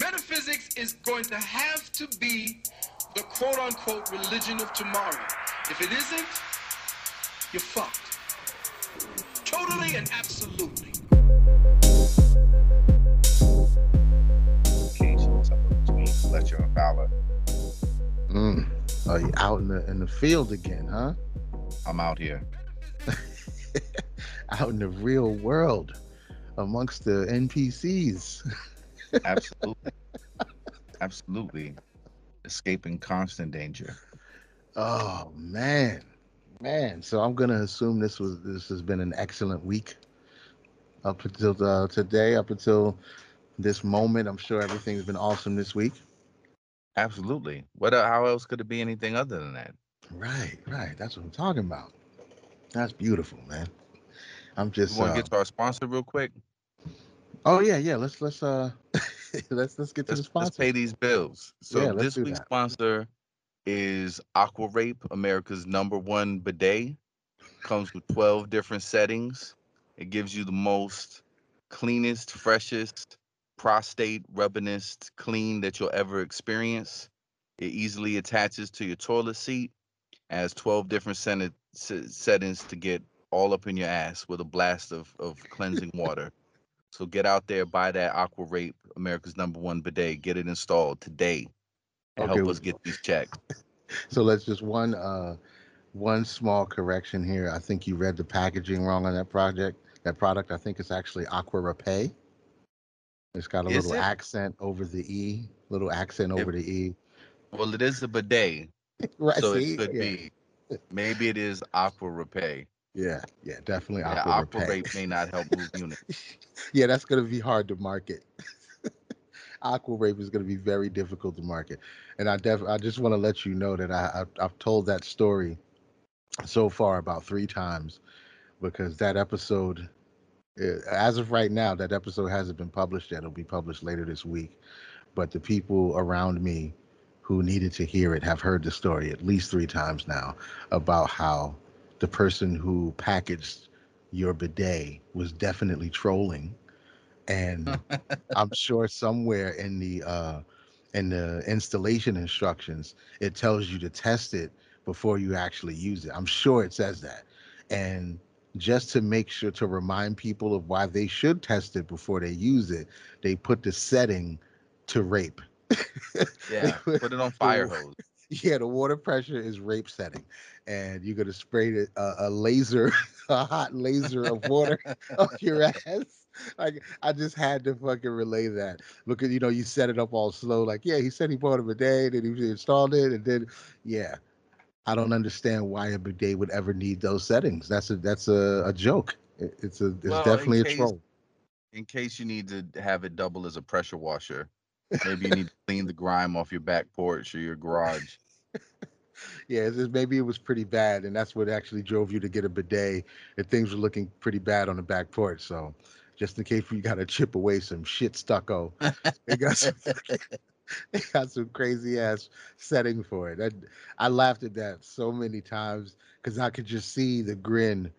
Metaphysics is going to have to be the quote unquote religion of tomorrow. If it isn't, you're fucked. Totally and absolutely. between pleasure and valor. Mm. Are you out in the in the field again, huh? I'm out here. out in the real world amongst the NPCs. Absolutely. Absolutely. Escaping constant danger. Oh man. Man, so I'm gonna assume this was this has been an excellent week up until uh, today, up until this moment. I'm sure everything's been awesome this week. Absolutely. What? uh, How else could it be anything other than that? Right, right. That's what I'm talking about. That's beautiful, man. I'm just. You want uh, to get to our sponsor real quick? Oh yeah, yeah. Let's let's uh let's let's get to the Let's, let's pay these bills. So Yeah, this week's that. sponsor is Aqua Rape, America's number one bidet. Comes with 12 different settings. It gives you the most cleanest, freshest, prostate rubbinest clean that you'll ever experience. It easily attaches to your toilet seat. Has 12 different sen- se- settings to get all up in your ass with a blast of, of cleansing water. So get out there, buy that Aqua Rape, America's number one bidet. Get it installed today. And Okay, help us get these checks. So let's just one uh one small correction here. I think you read the packaging wrong on that project. That product, I think it's actually Aqua Repay. It's got a Is little it? accent over the E, little accent It- over the E. Well, it is a bidet, Right. so it could yeah. be. Maybe it is Aqua Repay. Yeah, yeah, definitely Yeah, Aqua, Aqua Repay. Rape may not help move units. yeah, that's gonna be hard to market. Aqua Rape is gonna be very difficult to market, and I def I just want to let you know that I I've, I've told that story so far about three times because that episode, eh, as of right now, that episode hasn't been published yet. It'll be published later this week, but the people around me who needed to hear it have heard the story at least three times now about how the person who packaged your bidet was definitely trolling. And i'm sure somewhere in the uh in the installation instructions it tells you to test it before you actually use it. I'm sure it says that. And just to make sure to remind people of why they should test it before they use it they put the setting to rape. Yeah, put it on fire hose. Yeah, the water pressure is rape setting, and you're gonna spray uh, a laser, a hot laser of water up your ass. Like I just had to fucking relay that Look at you know you set it up all slow. Like yeah, he said he bought a bidet, and he installed it, and then yeah, I don't understand why a bidet would ever need those settings. That's a that's a, a joke. It- It's a it's Well, in definitely a case- troll. In case you need to have it double as a pressure washer, maybe you need to clean the grime off your back porch or your garage. Yeah, it's just, maybe it was pretty bad, and that's what actually drove you to get a bidet. And things were looking pretty bad on the back porch. So, just in case you got to chip away some shit stucco, they got some, they got some crazy ass setting for it. And I laughed at that so many times because I could just see the grin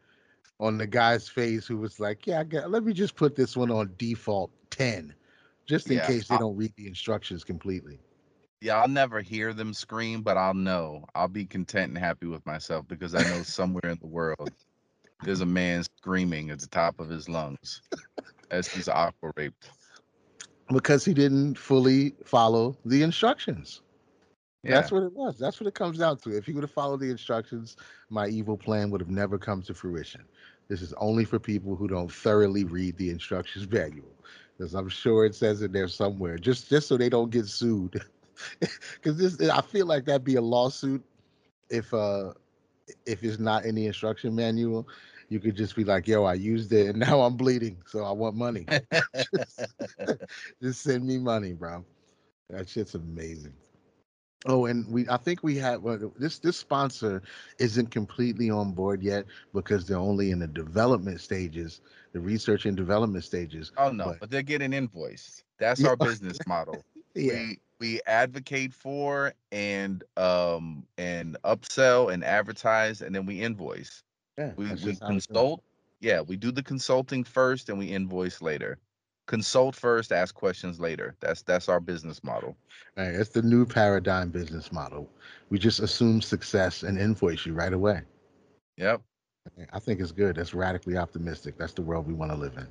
on the guy's face who was like, "Yeah, I got, let me just put this one on default ten, just in Yeah, case they I- don't read the instructions completely." Yeah, I'll never hear them scream, but I'll know. I'll be content and happy with myself because I know somewhere in the world there's a man screaming at the top of his lungs as he's aqua raped. because he didn't fully follow the instructions. Yeah. That's what it was. That's what it comes down to. If he would have followed the instructions, my evil plan would have never come to fruition. This is only for people who don't thoroughly read the instructions manual, because I'm sure it says it there somewhere, just just so they don't get sued. Because this, I feel like that'd be a lawsuit if uh if it's not in the instruction manual. You could just be like, "Yo, I used it and now I'm bleeding, so I want money." just send me money, bro. That shit's amazing. Oh, and we I think we had well, this this sponsor isn't completely on board yet because they're only in the development stages, the research and development stages. Oh no, But- but they're getting invoiced. That's Yeah. our business model. Yeah. We we advocate for and um and upsell and advertise and then we invoice. yeah We we just how it's done. consult. Yeah, we do the consulting first and we invoice later. Consult first, ask questions later. That's that's our business model. Right, it's the new paradigm business model. We just assume success and invoice you right away. Yep. I think it's good. That's radically optimistic. That's the world we want to live in.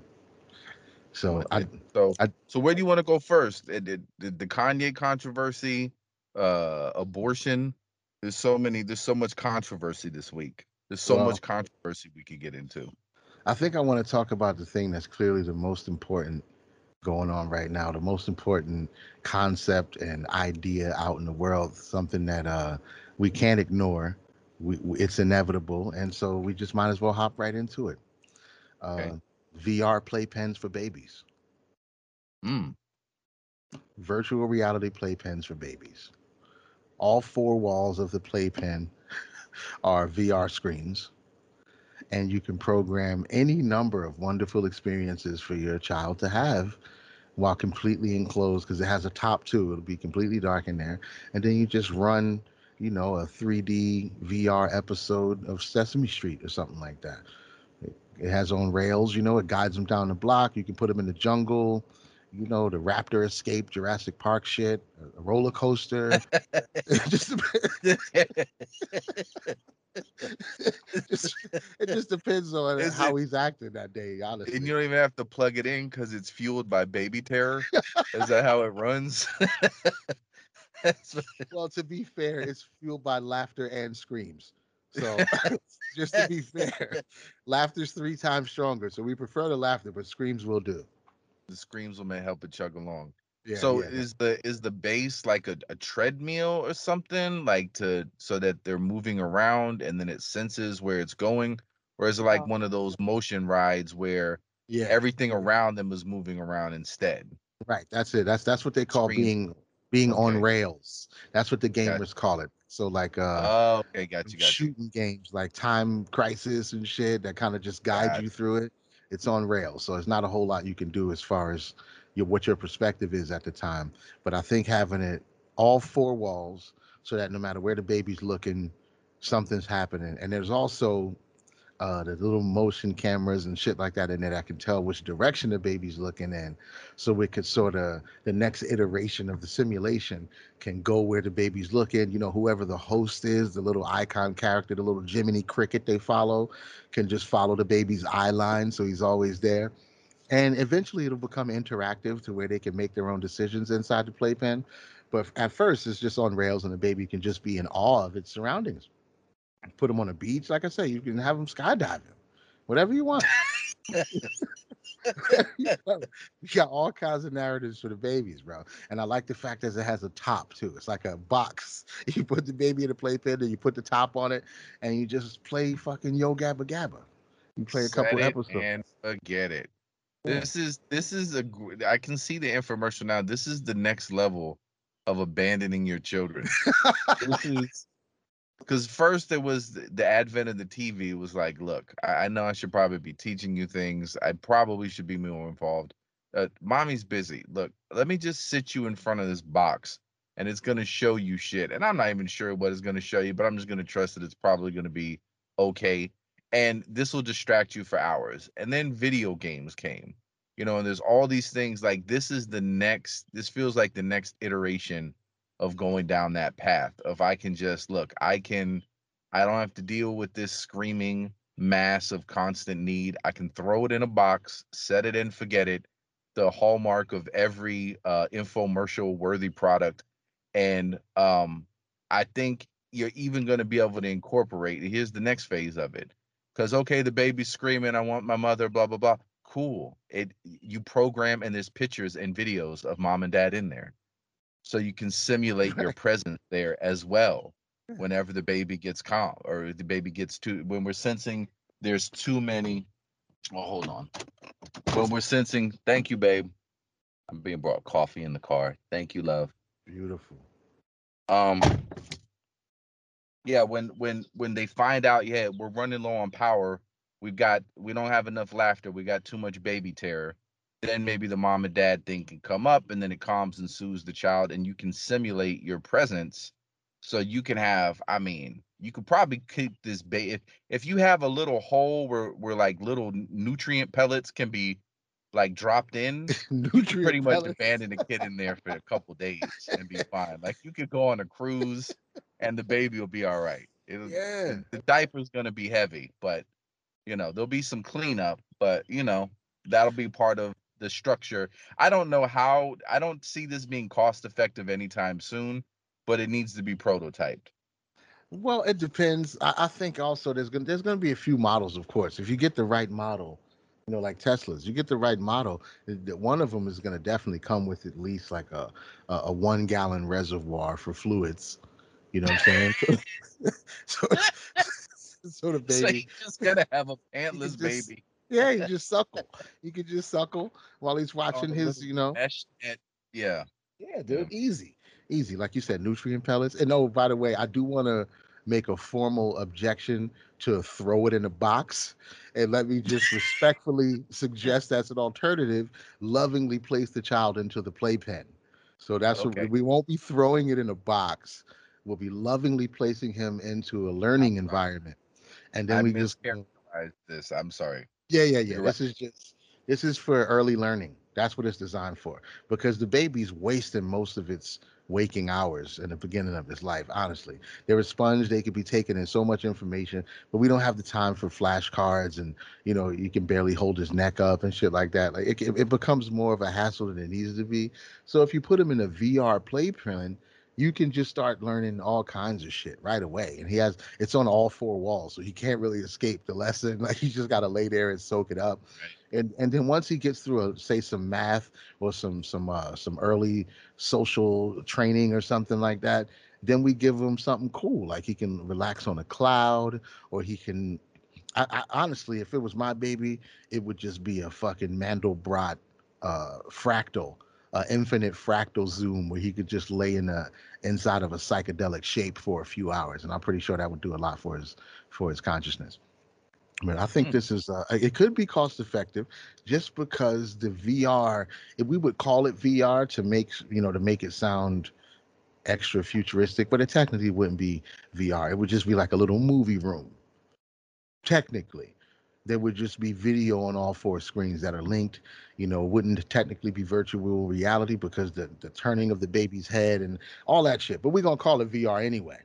So I, so I- so where do you want to go first? The, the, the- Kanye controversy, uh, abortion. There's so many. There's so much controversy this week. There's so Well- much controversy we could get into. I think I want to talk about the thing that's clearly the most important going on right now, the most important concept and idea out in the world, something that uh, we can't ignore. We, it's inevitable, and so we just might as well hop right into it. Uh, Okay. VR playpens for babies, Mm. virtual reality playpens for babies. All four walls of the playpen are VR screens and you can program any number of wonderful experiences for your child to have while completely enclosed because it has a top too it'll be completely dark in there. And then you just run you know a 3d vr episode of sesame street or something like that. It, it has on rails you know it guides them down the block. You can put them in the jungle you know the raptor escape jurassic park shit a roller coaster. Just just, it just depends on Is how he's acting that day, honestly. and you don't even have to plug it in because it's fueled by baby terror. Is that how it runs? Well, to be fair, it's fueled by laughter and screams. So, just to be fair, laughter's three times stronger. So we prefer the laughter, but screams will do. the screams will may help it chug along. Yeah. so yeah. is the is the base like a, a treadmill or something like to so that they're moving around and then it senses where it's going or is it like Uh, one of those motion rides where yeah, everything around them is moving around instead right. That's it. That's that's what they call being being on rails. That's what the Gotcha. gamers call it. So like uh oh okay got you got shooting games like Time Crisis and shit that kind of just guide Got you through it. It's on rails, so it's not a whole lot you can do as far as your what your perspective is at the time. But I think having it all four walls so that no matter where the baby's looking, something's happening. And there's also uh, the little motion cameras and shit like that in there that can tell which direction the baby's looking in. So we could sort of the next iteration of the simulation can go where the baby's looking. You know, whoever the host is, the little icon character, the little Jiminy Cricket they follow, can just follow the baby's eye line, so he's always there. And eventually, it'll become interactive to where they can make their own decisions inside the playpen. But at first, it's just on rails, and the baby can just be in awe of its surroundings. Put them on a beach, like I say, you can have them skydiving, whatever you want. you got all kinds of narratives for the babies, bro. And I like the fact that it has a top too. It's like a box. You put the baby in the playpen, and you put the top on it, and you just play fucking Yo Gabba Gabba. You play a couple Set episodes. and forget it. This is this is a i can see the infomercial now this is the next level of abandoning your children because first there was the, the advent of the TV was like, look, I, I know I should probably be teaching you things. I probably should be more involved. Uh, mommy's busy. Look, let me just sit you in front of this box and it's gonna show you shit. And I'm not even sure what it's gonna show you, but I'm just gonna trust that it's probably gonna be okay. And this will distract you for hours. And then video games came, you know, and there's all these things like this is the next, this feels like the next iteration of going down that path of I can just look, I can I don't have to deal with this screaming mass of constant need. I can throw it in a box, set it and forget it. The hallmark of every uh infomercial worthy product. And um I think you're even going to be able to incorporate here's the next phase of it. Cuz okay, the baby's screaming, I want my mother, blah blah blah. Cool. It you program and there's pictures and videos of mom and dad in there. So you can simulate your presence there as well whenever the baby gets calm or the baby gets too when we're sensing there's too many well hold on. When we're sensing thank you babe. I'm being brought coffee in the car. Thank you love. Beautiful. um yeah when when when they find out yeah we're running low on power we've got we don't have enough laughter we got too much baby terror then maybe the mom and dad thing can come up and then it calms and soothes the child and you can simulate your presence so you can have i mean you could probably keep this baby if, if you have a little hole where where like little nutrient pellets can be like dropped in, you Nutrient pretty much abandon the kid in there for a couple days and be fine. Like you could go on a cruise and the baby will be all right. It'll, Yeah. the, diaper's gonna be heavy, but you know there'll be some cleanup. But you know that'll be part of the structure. I don't know how. I don't see this being cost effective anytime soon, but it needs to be prototyped. Well, it depends. I, I think also there's gonna there's gonna be a few models, of course. If you get the right model, you know, like Teslas, you get the right model. One of them is gonna definitely come with at least like a, a one gallon reservoir for fluids. You know what I'm saying? so, so the So baby, you're just gonna have a pantless just- baby. yeah, you just suckle. You can just suckle while he's watching a his, you know. Yeah. Yeah, dude, easy, easy. Like you said, nutrient pellets. And oh, by the way, I do want to make a formal objection to throw it in a box. And let me just respectfully suggest as an alternative, lovingly place the child into the playpen. So that's Okay. what we won't be throwing it in a box. We'll be lovingly placing him into a learning environment. And then I we just mischaracterized this. I'm sorry. yeah, yeah, yeah. You're This is just this is for early learning. That's what it's designed for. Because the baby's wasting most of its waking hours in the beginning of his life. Honestly, they're a sponge. They could be taking in so much information, but we don't have the time for flashcards, and you know, you can barely hold his neck up and shit like that. Like it, it it becomes more of a hassle than it needs to be. So if you put him in a VR playpen. You can just start learning all kinds of shit right away, and he has it's on all four walls, so he can't really escape the lesson. Like he just got to lay there and soak it up and and then once he gets through a, say some math or some some uh some early social training or something like that then we give him something cool like he can relax on a cloud or he can I, I honestly if it was my baby it would just be a fucking mandelbrot uh fractal uh, infinite fractal zoom where he could just lay in a inside of a psychedelic shape for a few hours and i'm pretty sure that would do a lot for his for his consciousness I mean, I think Hmm. this is uh, it could be cost effective just because the VR, if we would call it VR to make you know to make it sound extra futuristic, but it technically wouldn't be VR. It would just be like a little movie room. Technically, there would just be video on all four screens that are linked. You know, wouldn't technically be virtual reality because the the turning of the baby's head and all that shit. But we're gonna call it VR anyway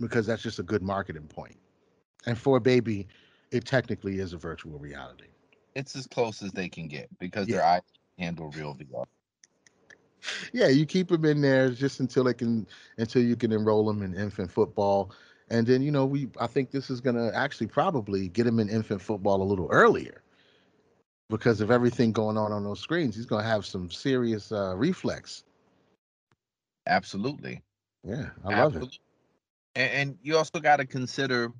because that's just a good marketing point. And for a baby, it technically is a virtual reality. It's as close as they can get because Yeah. their eyes handle real VR. Yeah, you keep them in there just until they can until you can enroll them in infant football. And then you know we I think this is gonna actually probably get him in infant football a little earlier because of everything going on on those screens. He's gonna have some serious uh, reflex. Absolutely. Yeah, I love it. And, and you also got to consider,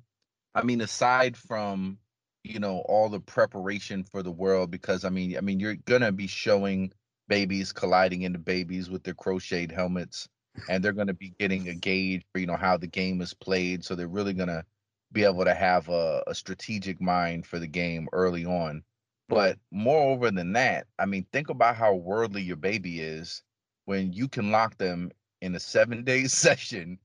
I mean, aside from you know all the preparation for the world, because I mean, I mean, you're gonna be showing babies colliding into babies with their crocheted helmets, and they're gonna be getting a gauge for you know how the game is played. So they're really gonna be able to have a, a strategic mind for the game early on. But moreover than that, I mean, think about how worldly your baby is when you can lock them in a seven day session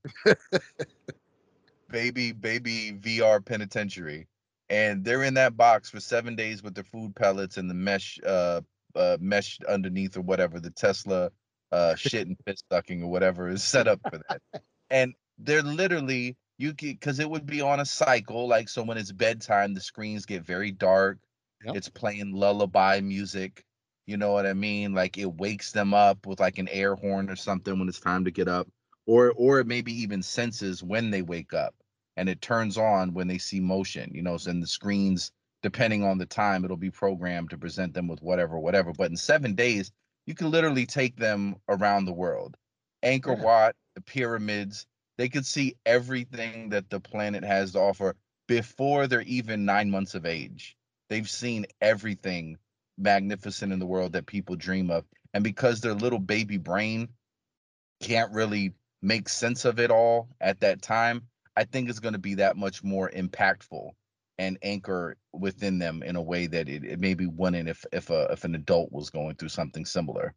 baby baby VR penitentiary, and they're in that box for seven days with their food pellets and the mesh uh, uh mesh underneath or whatever the Tesla uh shit and piss sucking or whatever is set up for that, and they're literally you can because it would be on a cycle like so when it's bedtime the screens get very dark Yep. it's playing lullaby music you know what i mean? Like it wakes them up with like an air horn or something when it's time to get up or or it maybe even senses when they wake up and it turns on when they see motion you know so in the screens depending on the time it'll be programmed to present them with whatever whatever. But in seven days you can literally take them around the world. Angkor Yeah. Wat the pyramids they could see everything that the planet has to offer before they're even nine months of age. They've seen everything magnificent in the world that people dream of and because their little baby brain can't really make sense of it all at that time i think it's going to be that much more impactful and anchor within them in a way that it, it maybe wouldn't if if a if an adult was going through something similar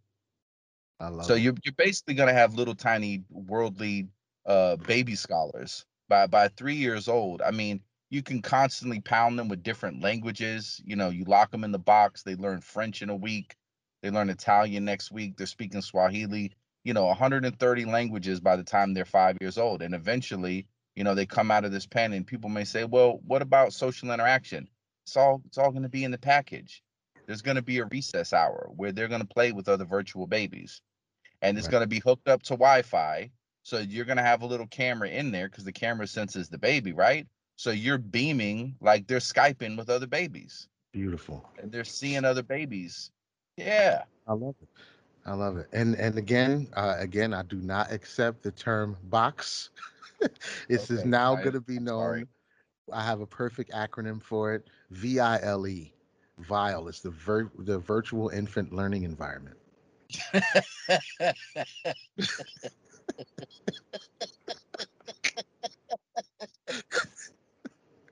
I love so it. you're you're basically gonna have little tiny worldly uh baby scholars by by three years old. I mean, you can constantly pound them with different languages. You know, you lock them in the box, they learn French in a week, they learn Italian next week, they're speaking Swahili, you know, 130 languages by the time they're five years old. And eventually, you know, they come out of this pen and people may say, well, what about social interaction? It's all it's all going to be in the package. There's going to be a recess hour where they're going to play with other virtual babies. And it's Right. going to be hooked up to Wi-Fi. So you're going to have a little camera in there because the camera senses the baby, right? So you're beaming like they're Skyping with other babies Beautiful. and they're seeing other babies. Yeah. I love it. I love it. And and again, uh, again, I do not accept the term box. this is now I- going to be known. sorry. I have a perfect acronym for it. V I L E. VILE. It's the vir- the virtual infant learning environment.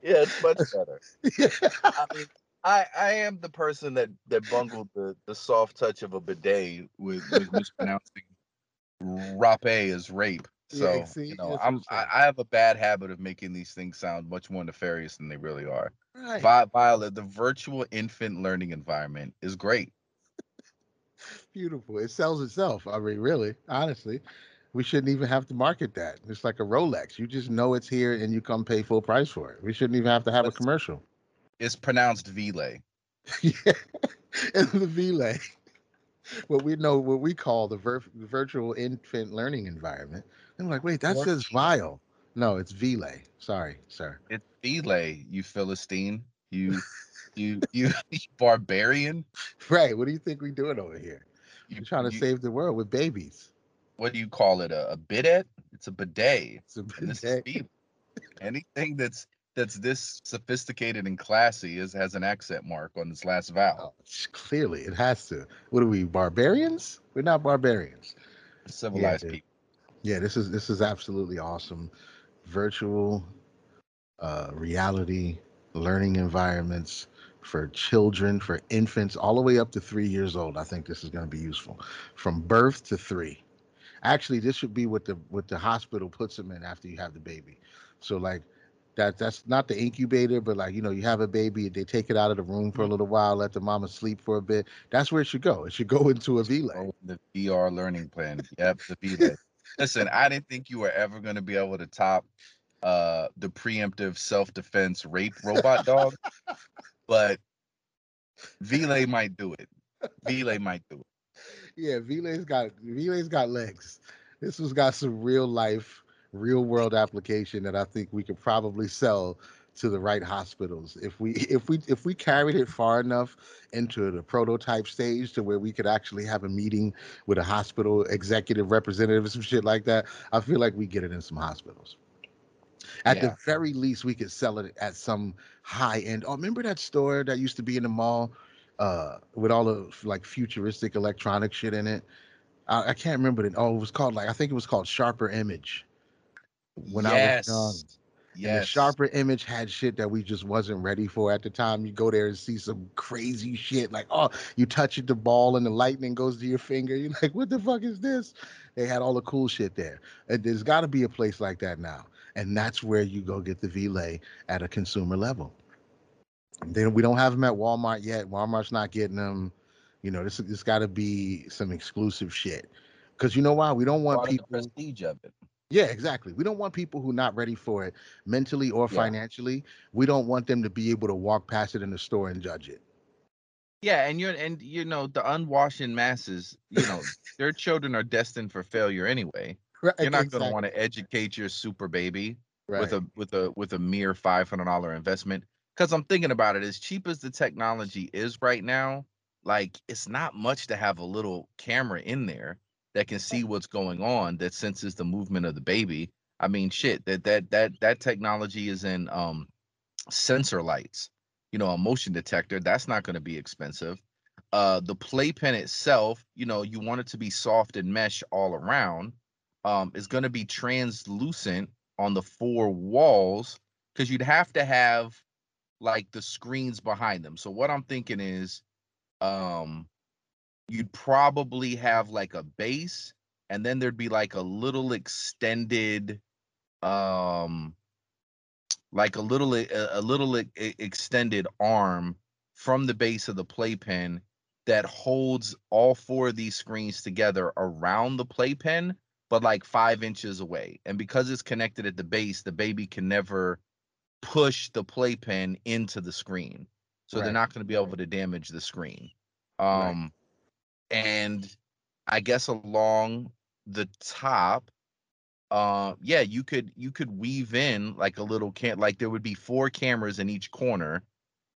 yeah, it's much better. I mean, I I am the person that that bungled the the soft touch of a bidet with, with mispronouncing rape as rape. So Yeah, see, you know, I'm I'm I, have a bad habit of making these things sound much more nefarious than they really are. right. Vi- Violet, the virtual infant learning environment is great. Beautiful. It sells itself. I mean, really, honestly, we shouldn't even have to market that. It's like a Rolex. You just know it's here and you come pay full price for it. We shouldn't even have to have a commercial. It's pronounced Vile. yeah. And the Vile, what we know, what we call the vir- virtual infant learning environment. I'm like, wait, that says Vile. No, it's Vile. Sorry, sir. It's Vile, you Philistine. You you you, you barbarian. Right. What do you think we're doing over here? You, We're trying to you- save the world with babies. what do you call it? A, a bidet? It's a bidet. It's a this bidet. Anything that's that's this sophisticated and classy is has an accent mark on its last vowel. Oh, clearly, it has to. What are we, barbarians? We're not barbarians. Civilized dude. people. Yeah, this is this is absolutely awesome. Virtual uh, reality learning environments for children, for infants, all the way up to three years old. I think this is going to be useful, from birth to three. Actually, this should be what the what the hospital puts them in after you have the baby. So like that that's not the incubator, but like you know you have a baby, they take it out of the room for a little while, let the mama sleep for a bit. That's where it should go. It should go into a VLAN. Oh, the VR learning plan. Yep, the Vile. Listen, I didn't think you were ever going to be able to top uh the preemptive self-defense rape robot dog, but Vile might do it. Vile might do it. Yeah, Vilay's got Vilay's got legs. This one's got some real life, real world application that I think we could probably sell to the right hospitals if we if we if we carried it far enough into the prototype stage to where we could actually have a meeting with a hospital executive representative or some shit like that. I feel like we get it in some hospitals. At Yeah. the very least, we could sell it at some high end. Oh, remember that store that used to be in the mall uh, with all the like futuristic electronic shit in it? I, I can't remember it. Oh, it was called like I think it was called Sharper Image. When yes. I was young. And the sharper image had shit that we just wasn't ready for at the time. You go there and see some crazy shit like, oh, you touch it, the ball and the lightning goes to your finger. You're like, what the fuck is this? They had all the cool shit there. And there's got to be a place like that now, and that's where you go get the VLay at a consumer level. Then we don't have them at Walmart yet. Walmart's not getting them. You know, this this got to be some exclusive shit. Because you know why? We don't want of the people. prestige of it. Yeah, exactly. We don't want people who are not ready for it mentally or Yeah. financially. We don't want them to be able to walk past it in the store and judge it. Yeah, and you're and you know the unwashed masses, you know, their children are destined for failure anyway. Right. You're not going to want to educate your super baby with a with a with a mere five hundred dollar investment. Because I'm thinking about it, as cheap as the technology is right now, like it's not much to have a little camera in there that can see what's going on, that senses the movement of the baby. I mean, shit, that that that that technology is in um sensor lights, you know, a motion detector. That's not going to be expensive. Uh, the playpen itself, you know, you want it to be soft and mesh all around. Um, is going to be translucent on the four walls because you'd have to have like the screens behind them. So what I'm thinking is, um, you'd probably have like a base, and then there'd be like a little extended, um, like a little a, a little extended arm from the base of the playpen that holds all four of these screens together around the playpen, but like five inches away. And because it's connected at the base, the baby can never push the playpen into the screen. So they're not going to be able to damage the screen. Um Right. And I guess along the top, uh yeah, you could you could weave in like a little can like there would be four cameras in each corner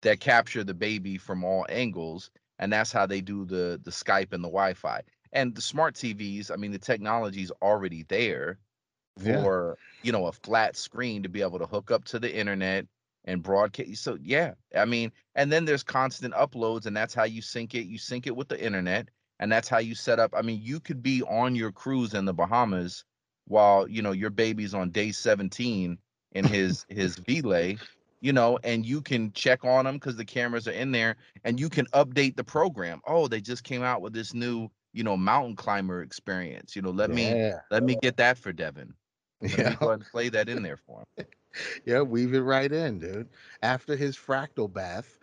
that capture the baby from all angles and that's how they do the the Skype and the Wi-Fi. And the smart TVs, I mean the technology's already there Yeah. for you know a flat screen to be able to hook up to the internet and broadcast so yeah i mean and then there's constant uploads and that's how you sync it you sync it with the internet and that's how you set up i mean you could be on your cruise in the bahamas while you know your baby's on day 17 in his his relay you know and you can check on them because the cameras are in there and you can update the program oh they just came out with this new you know mountain climber experience you know let me let me get that for devin let me Yeah. go ahead and play that in there for him. Yeah, weave it right in, dude. After his fractal bath,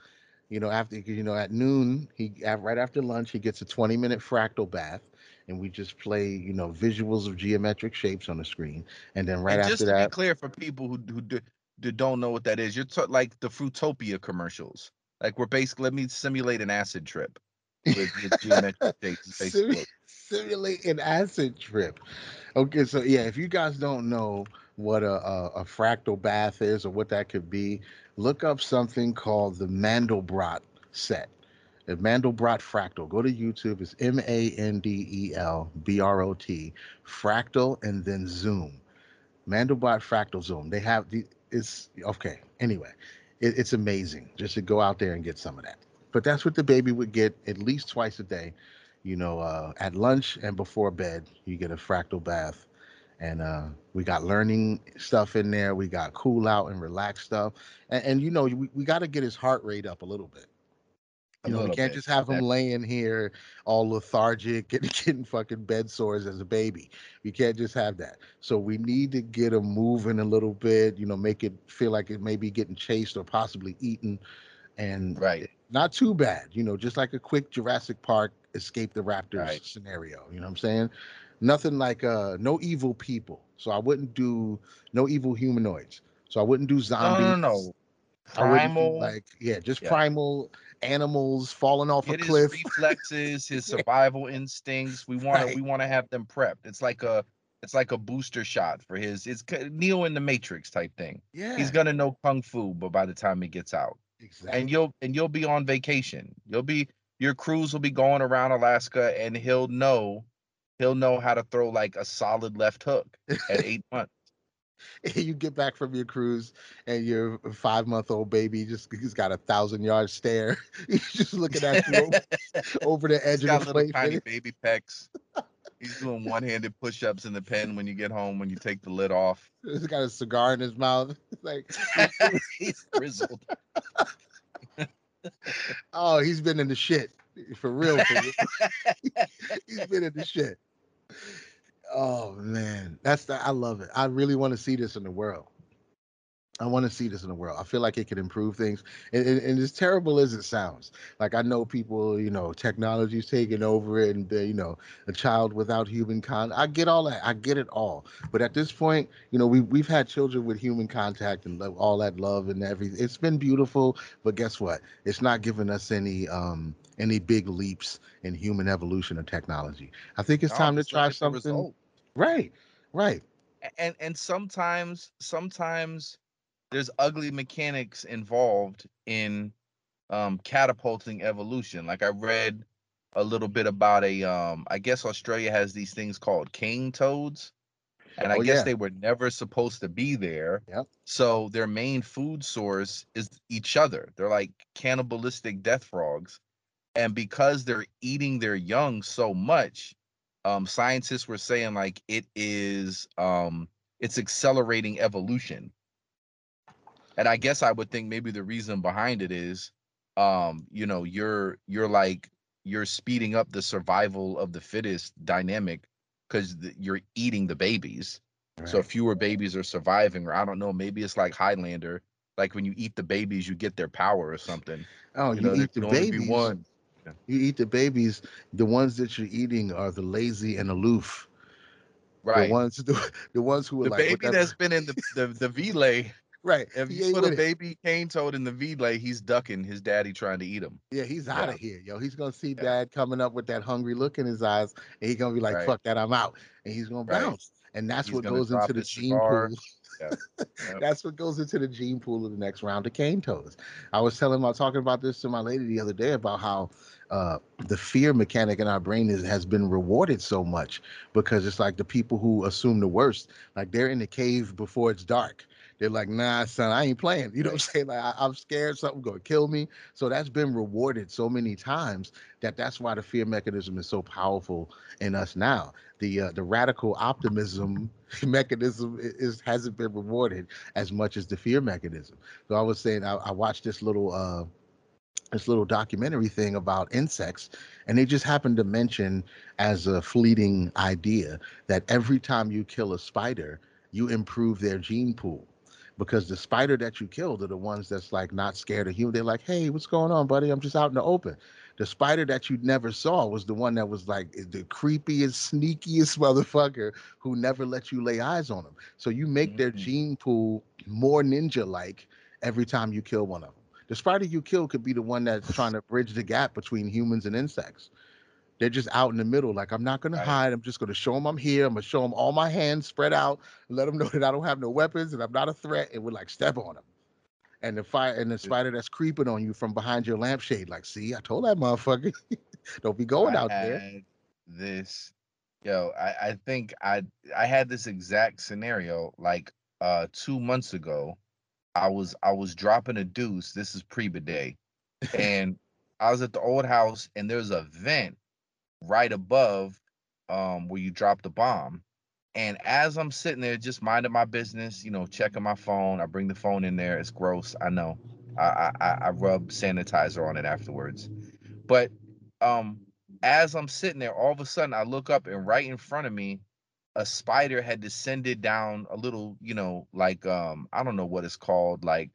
you know, after you know at noon, he right after lunch, he gets a 20 minute fractal bath, and we just play, you know, visuals of geometric shapes on the screen, and then right and after just to that, be clear for people who who, do, who don't know what that is, you're ta- like the Fruitopia commercials. Like we're basically let me simulate an acid trip with, with geometric shapes. Basically. Simulate an acid trip. Okay, so yeah, if you guys don't know what a, a, a fractal bath is or what that could be, look up something called the Mandelbrot set. The Mandelbrot fractal. Go to YouTube. It's M A N D E L B R O T, fractal, and then zoom. Mandelbrot fractal zoom. They have the. It's okay. Anyway, it, it's amazing. Just to go out there and get some of that. But that's what the baby would get at least twice a day you know, uh, at lunch and before bed, you get a fractal bath. And uh, we got learning stuff in there. We got cool out and relax stuff. And, and you know, we, we got to get his heart rate up a little bit. You know, we can't bit, just have him laying here all lethargic and getting fucking bed sores as a baby. We can't just have that. So we need to get him moving a little bit, you know, make it feel like it may be getting chased or possibly eaten. And Right. not too bad, you know, just like a quick Jurassic Park escape the raptors Right. scenario. You know what I'm saying? Nothing like uh no evil people. So I wouldn't do no evil humanoids. So I wouldn't do zombies. no, no, no. I Primal. like yeah, just Yeah. primal animals falling off Get a his cliff. reflexes, his survival instincts. We want Right. to we want to have them prepped. It's like a it's like a booster shot for his. It's Neo in the Matrix type thing. yeah, He's gonna know kung fu, but by the time he gets out, exactly. and you'll and you'll be on vacation. You'll be your cruise will be going around Alaska, and he'll know he'll know how to throw like a solid left hook at eight months. you get back from your cruise and your five month old baby just he's got a thousand yard stare. He's just looking at you over, over the edge He's of got the little plate. tiny baby pecs. He's doing one-handed push-ups in the pen when you get home when you take the lid off. He's got a cigar in his mouth. Like, He's grizzled. Oh, he's been in the shit for real. For real. he's been in the shit. Oh man, that's the, I love it. I really want to see this in the world. I want to see this in the world. I feel like it could improve things. And, and, and as terrible as it sounds, like I know people, you know, technology's taking over and the, you know, a child without human contact. I get all that. I get it all. But at this point, you know, we we've had children with human contact and lo- all that love and everything. It's been beautiful. But guess what? It's not giving us any um any big leaps in human evolution or technology. I think it's No, time to try something. Right. Right. And and sometimes sometimes there's ugly mechanics involved in um catapulting evolution. Like I read a little bit about a um I guess Australia has these things called cane toads. And I Oh, guess yeah. they were never supposed to be there. Yep. So their main food source is each other. They're like cannibalistic death frogs. And because they're eating their young so much, um, scientists were saying like it is um, it's accelerating evolution. And I guess I would think maybe the reason behind it is, um, you know, you're you're like you're speeding up the survival of the fittest dynamic because you're eating the babies. So fewer babies are surviving, or I don't know, maybe it's like Highlander, like when you eat the babies, you get their power or something. Oh, You you, know, eat the can only be babies. one. You eat the babies. The ones that you're eating are the lazy and aloof. Right. The ones, the, the ones who are the like, baby whatever- that's been in the the, the V-lay, right. if he you put a with it. baby cane toad in the V-lay, he's ducking his daddy trying to eat him. Yeah, he's out of here, yo. He's gonna see Yeah. dad coming up with that hungry look in his eyes, and he's gonna be like, Right. "Fuck that, I'm out," and he's gonna Right. bounce. And that's He's what goes into the gene cigar. pool. Yeah. Yep. That's what goes into the gene pool of the next round of cane toads. I was telling my talking about this to my lady the other day about how uh, the fear mechanic in our brain is, has been rewarded so much because it's like the people who assume the worst, like they're in the cave before it's dark. They're like, nah, son, I ain't playing. You know what I'm saying? Like, I, I'm scared something's going to kill me. So that's been rewarded so many times that that's why the fear mechanism is so powerful in us now. The uh, the radical optimism mechanism is hasn't been rewarded as much as the fear mechanism. So I was saying I, I watched this little uh this little documentary thing about insects and they just happened to mention as a fleeting idea that every time you kill a spider you improve their gene pool because the spider that you killed are the ones that's like not scared of human they're like hey what's going on buddy i'm just out in the open the spider that you never saw was the one that was like the creepiest sneakiest motherfucker who never let you lay eyes on them so you make their Mhm. gene pool more ninja like every time you kill one of them the spider you kill could be the one that's trying to bridge the gap between humans and insects. They're just out in the middle. Like, I'm not going to Right. hide. I'm just going to show them I'm here. I'm going to show them all my hands spread out, let them know that I don't have no weapons and I'm not a threat. And we're like, step on them. And the fire and the spider that's creeping on you from behind your lampshade, like, see, I told that motherfucker, don't be going I out there. This, yo, I, I think I I had this exact scenario like uh two months ago. I was I was dropping a deuce. This is pre bidet, and I was at the old house, and there's a vent right above um where you drop the bomb. And as I'm sitting there, just minding my business, you know, checking my phone, I bring the phone in there. It's gross, I know. I I, I rub sanitizer on it afterwards, but um as I'm sitting there, all of a sudden I look up and right in front of me, a spider had descended down a little, you know, like um, I don't know what it's called, like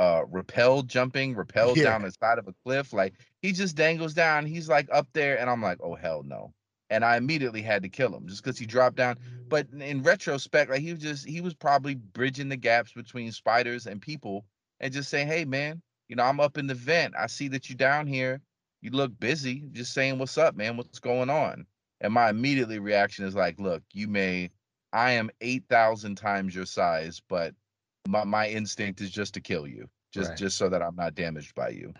uh rappel jumping, rappels Yeah. down the side of a cliff. Like he just dangles down, he's like up there, and I'm like, oh hell no. And I immediately had to kill him just because he dropped down. But in retrospect, like he was just he was probably bridging the gaps between spiders and people and just saying, hey man, you know, I'm up in the vent. I see that you're down here you look busy just saying what's up man what's going on and my immediately reaction is like look you may i am 8000 times your size but my, my instinct is just to kill you just Right. just so that i'm not damaged by you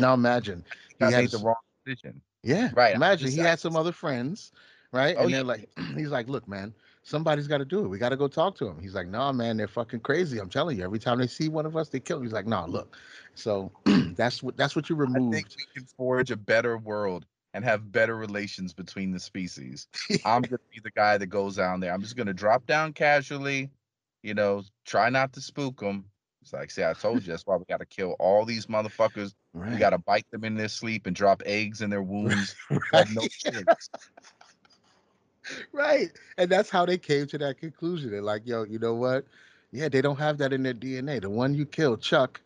Now imagine he i made the wrong decision Yeah. Right, Imagine he had some other friends, right? Oh, and yeah. they're like, he's like, look, man, somebody's got to do it. We got to go talk to him. He's like, no, man, they're fucking crazy. I'm telling you. Every time they see one of us, they kill. Him. He's like, no, look. So that's what that's what you i think we can forge a better world and have better relations between the species i'm gonna be the guy that goes down there i'm just gonna drop down casually you know try not to spook them it's like see i told you that's why we gotta kill all these motherfuckers right. We gotta bite them in their sleep and drop eggs in their wounds. right. No right. And that's how they came to that conclusion. They're like, yo, you know what? Yeah, they don't have that in their DNA. The one you killed, Chuck,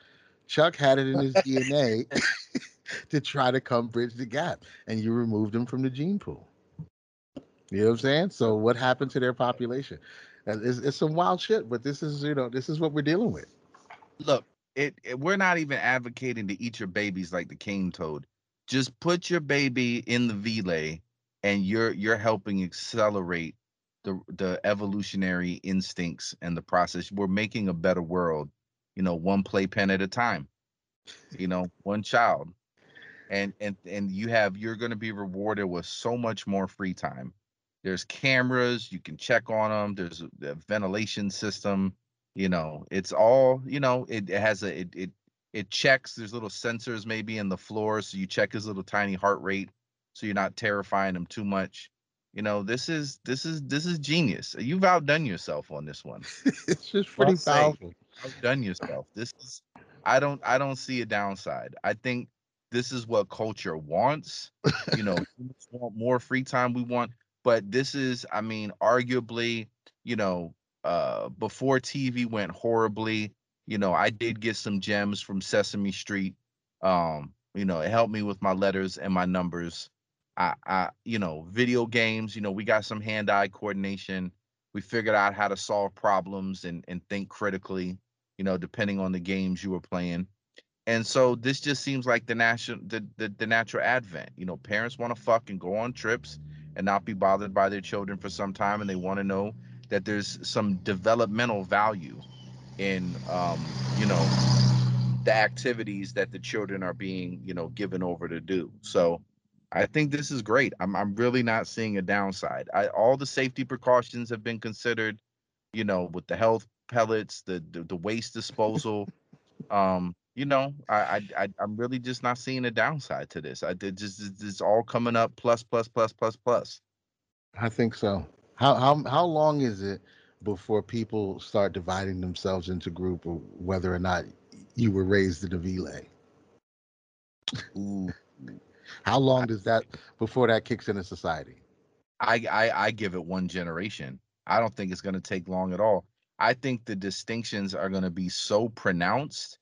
Chuck had it in his DNA to try to come bridge the gap, and you removed him from the gene pool. You know what I'm saying? So what happened to their population? It's, it's some wild shit, but this is you know this is what we're dealing with. Look, it, it- we're not even advocating to eat your babies like the cane toad. Just put your baby in the V-lay, and you're you're helping accelerate the the evolutionary instincts and the process. We're making a better world, you know, one playpen at a time. You know, one child. And and and you have you're going to be rewarded with so much more free time. There's cameras, you can check on them. There's a, a ventilation system. You know, it's all you know. It, it has a it, it it checks. There's little sensors maybe in the floor, so you check his little tiny heart rate, so you're not terrifying him too much. You know, this is this is this is genius. You've outdone yourself on this one. it's just pretty powerful. Outdone yourself. This is I don't I don't see a downside. I think this is what culture wants. You know, want more free time we want, but this is I mean, arguably you know, uh, before TV went horribly, you know, I did get some gems from Sesame Street. Um, you know, it helped me with my letters and my numbers. I, I, you know, video games. You know, we got some hand-eye coordination. We figured out how to solve problems and and think critically. You know, depending on the games you were playing. And so this just seems like the national the, the, the natural advent. You know, parents want to fuck and go on trips and not be bothered by their children for some time and they want to know that there's some developmental value in um, you know, the activities that the children are being, you know, given over to do. So I think this is great. I'm I'm really not seeing a downside. I all the safety precautions have been considered, you know, with the health pellets, the the, the waste disposal. um, you know, I, I I'm really just not seeing a downside to this. I did just it's all coming up plus plus plus plus plus. I think so. How how how long is it before people start dividing themselves into group, or whether or not you were raised in a? Ooh. How long does that before that kicks into society? I, I I give it one generation. I don't think it's going to take long at all. I think the distinctions are going to be so pronounced,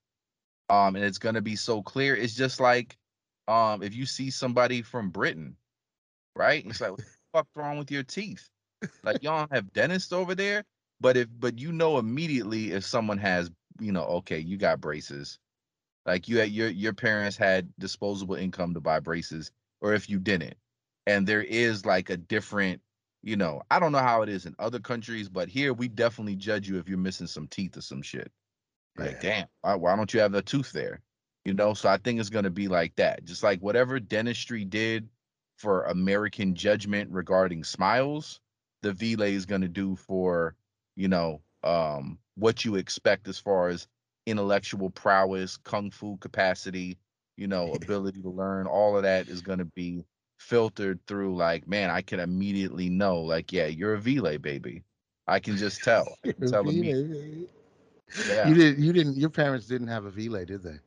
um, and it's going to be so clear. It's just like, um, if you see somebody from Britain, right? It's like, what the fuck's wrong with your teeth? Like y'all have dentists over there, but if but you know immediately if someone has, you know, okay, you got braces, like you had your your parents had disposable income to buy braces, or if you didn't. And there is like a different, you know, I don't know how it is in other countries, but here we definitely judge you if you're missing some teeth or some shit. Like, Yeah. damn, why, why don't you have a tooth there? You know, so I think it's gonna be like that. Just like whatever dentistry did for American judgment regarding smiles, the Vile is gonna do for, you know, um, what you expect as far as intellectual prowess, kung fu capacity, you know, ability to learn, all of that is going to be filtered through like, man, I can immediately know like, yeah, you're a Vile baby. I can just tell. I can tell immediately. Yeah. You didn't. You didn't. Your parents didn't have a Vile, did they?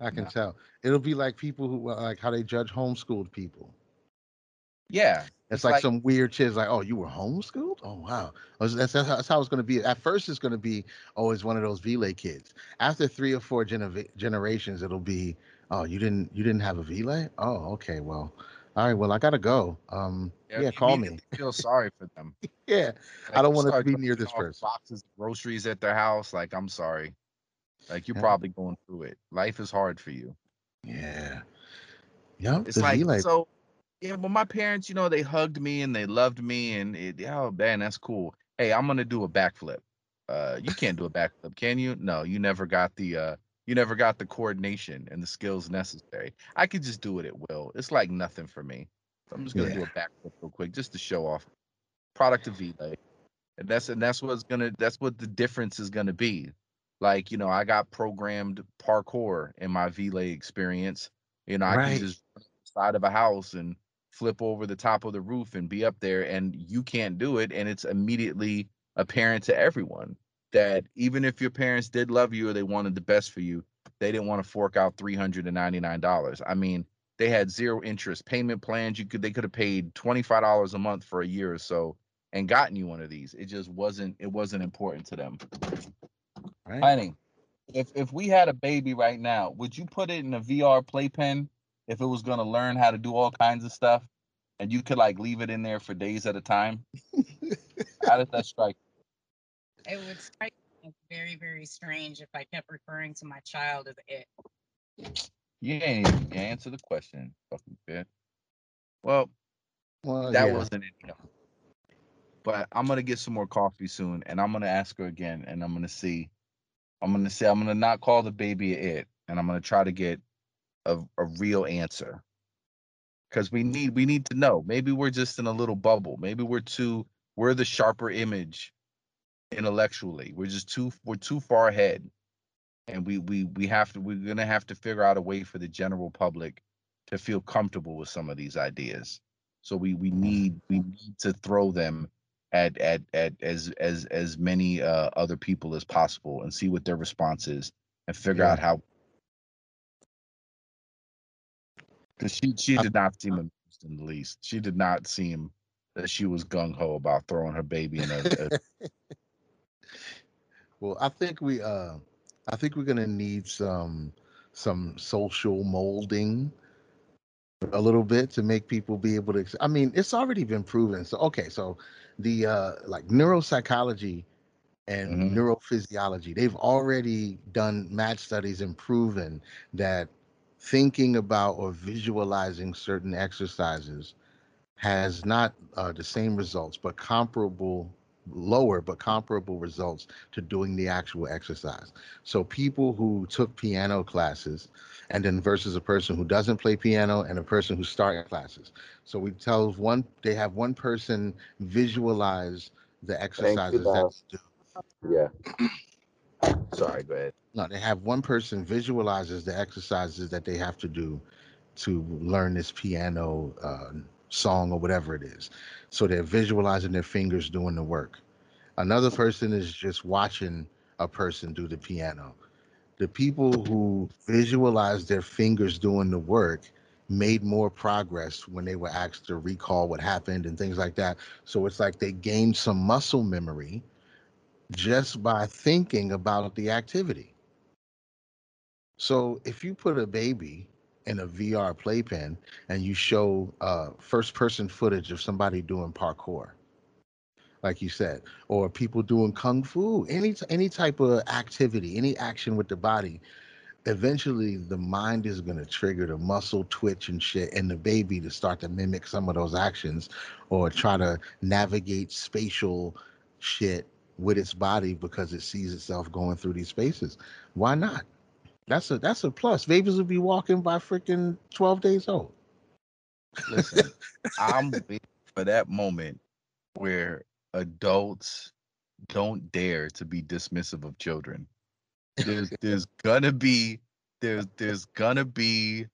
I can No. tell. It'll be like people who uh, like how they judge homeschooled people. Yeah. It's, like, like- some weird shit. It's like, oh, you were homeschooled? Oh, wow. That's, that's, that's how- it's going to be. At first, it's going to be always one of those Vile kids. After three or four genera- generations, it'll be, oh, you didn't you didn't have a Vile? Oh, okay. Well, all right. Well, I gotta go. Um, yeah, you call me. Feel sorry for them. Yeah, Like, I don't want to be near this person. Boxes, groceries at their house. Like, I'm sorry. Like, you're Yeah. probably going through it. Life is hard for you. Yeah. Yeah. It's the like so. Yeah, well, my parents, you know, they hugged me and they loved me, and it, oh man, that's cool. Hey, I'm gonna do a backflip. Uh, you can't do a backflip, can you? No, you never got the uh, you never got the coordination and the skills necessary. I could just do it at will. It's like nothing for me. So I'm just gonna do a backflip real quick just to show off. Product of Vile, and that's and that's what's gonna that's what the difference is gonna be. Like you know, I got programmed parkour in my Vile experience. You know, I Right. can just run up the side of a house and flip over the top of the roof and be up there and you can't do it and it's immediately apparent to everyone that even if your parents did love you or they wanted the best for you they didn't want to fork out $399 i mean they had zero interest. Payment plans you could they could have paid $25 a month for a year or so and gotten you one of these. It just wasn't it wasn't important to them. Right? honey if if we had a baby right now would you put it in a vr playpen if it was going to learn how to do all kinds of stuff and you could like leave it in there for days at a time? How does that strike It would strike me very, very strange if I kept referring to my child as it. you ain't even answer the question fucking bitch well Well, that yeah. wasn't it though. but i'm gonna get some more coffee soon and i'm gonna ask her again and i'm gonna see i'm gonna say i'm gonna not call the baby it and i'm gonna try to get a, a real answer because we need we need to know maybe we're just in a little bubble maybe we're too we're the sharper image intellectually. We're just too we're too far ahead. And we we we have to we're gonna have to figure out a way for the general public to feel comfortable with some of these ideas. So we we mm. need we need to throw them at at at as as as many uh, other people as possible and see what their response is and figure Yeah. out how because she she uh, did not seem uh. amused in the least. She did not seem that she was gung ho about throwing her baby in a, a well, I think we uh I think we're gonna need some some social molding a little bit to make people be able to i mean it's already been proven so okay so the uh like neuropsychology and Mhm. neurophysiology they've already done match studies and proven that thinking about or visualizing certain exercises has not uh, the same results but comparable lower but comparable results to doing the actual exercise. So people who took piano classes and then versus a person who doesn't play piano and a person who started classes. So we tell one they have one person visualize the exercises that Bob. they do. Yeah. Sorry go ahead. No they have one person visualizes the exercises that they have to do to learn this piano uh, song or whatever it is so they're visualizing their fingers doing the work. Another person is just watching a person do the piano. The people who visualized their fingers doing the work made more progress when they were asked to recall what happened and things like that. So it's like they gained some muscle memory just by thinking about the activity. So if you put a baby in a VR playpen and you show uh, first person footage of somebody doing parkour, like you said, or people doing kung fu, any any type of activity, any action with the body, eventually the mind is going to trigger the muscle twitch and shit and the baby to start to mimic some of those actions or try to navigate spatial shit with its body because it sees itself going through these spaces. Why not? That's a that's a plus. Babies will be walking by freaking 12 days old. listen i'm waiting for that moment where adults don't dare to be dismissive of children there's there's gonna be there's there's gonna be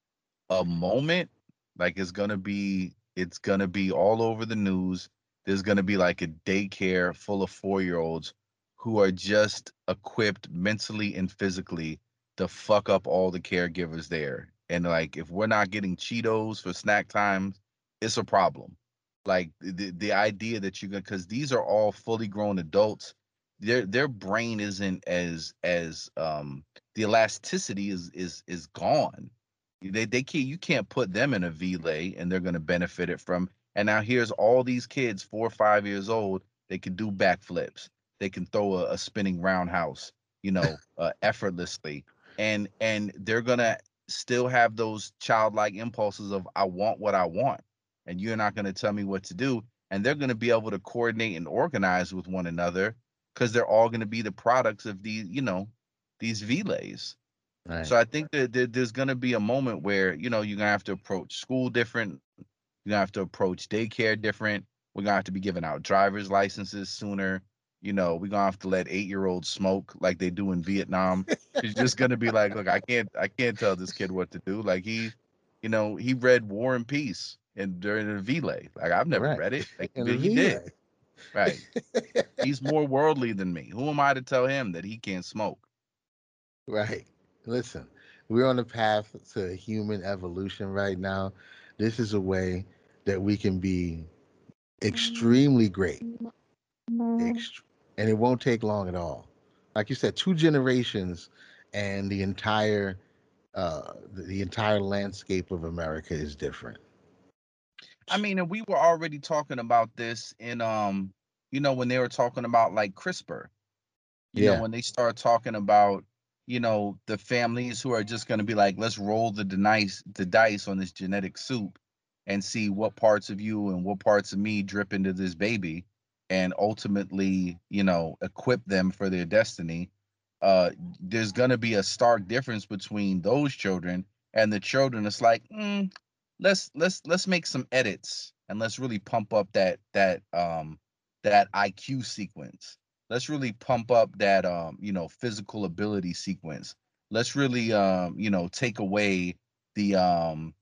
a moment like it's gonna be it's gonna be all over the news there's gonna be like a daycare full of four year olds who are just equipped mentally and physically to fuck up all the caregivers there. And like if we're not getting cheetos for snack times it's a problem. Like the the idea that you're gonna because these are all fully grown adults their their brain isn't as as um the elasticity is is is gone. They they can't you can't put them in a Velay and they're to benefit it from and now here's all these kids four or five years old they can do backflips. They can throw a, a spinning roundhouse you know uh, effortlessly and and they're going to still have those childlike impulses of i want what i want and you're not going to tell me what to do and they're going to be able to coordinate and organize with one another because they're all going to be the products of these, you know, these Velays. Right. So I think that there's going to be a moment where you know you're going to have to approach school different. You're going to have to approach daycare different. We're going to have to be giving out driver's licenses sooner. You know, we're going to have to let eight year olds smoke like they do in Vietnam. It's just going to be like, look, I can't, I can't tell this kid what to do. Like he, you know, he read War and Peace and during the Velay. Like I've never Right. read it. Like, In but he did. Right. He's more worldly than me. Who am I to tell him that he can't smoke? Right. Listen, we're on the path to human evolution right now. This is a way that we can be mm-hmm. extremely great. Ext- and it won't take long at all. Like you said, two generations and the entire uh the, the entire landscape of America is different. I mean, and we were already talking about this in um, you know, when they were talking about like CRISPR. You Yeah. know, when they start talking about, you know, the families who are just gonna be like, let's roll the dice the dice on this genetic soup and see what parts of you and what parts of me drip into this baby and ultimately, you know, equip them for their destiny. Uh there's gonna be a stark difference between those children and the children. It's like, mm, let's let's let's make some edits and let's really pump up that that um that IQ sequence. Let's really pump up that um you know physical ability sequence. Let's really um you know take away the um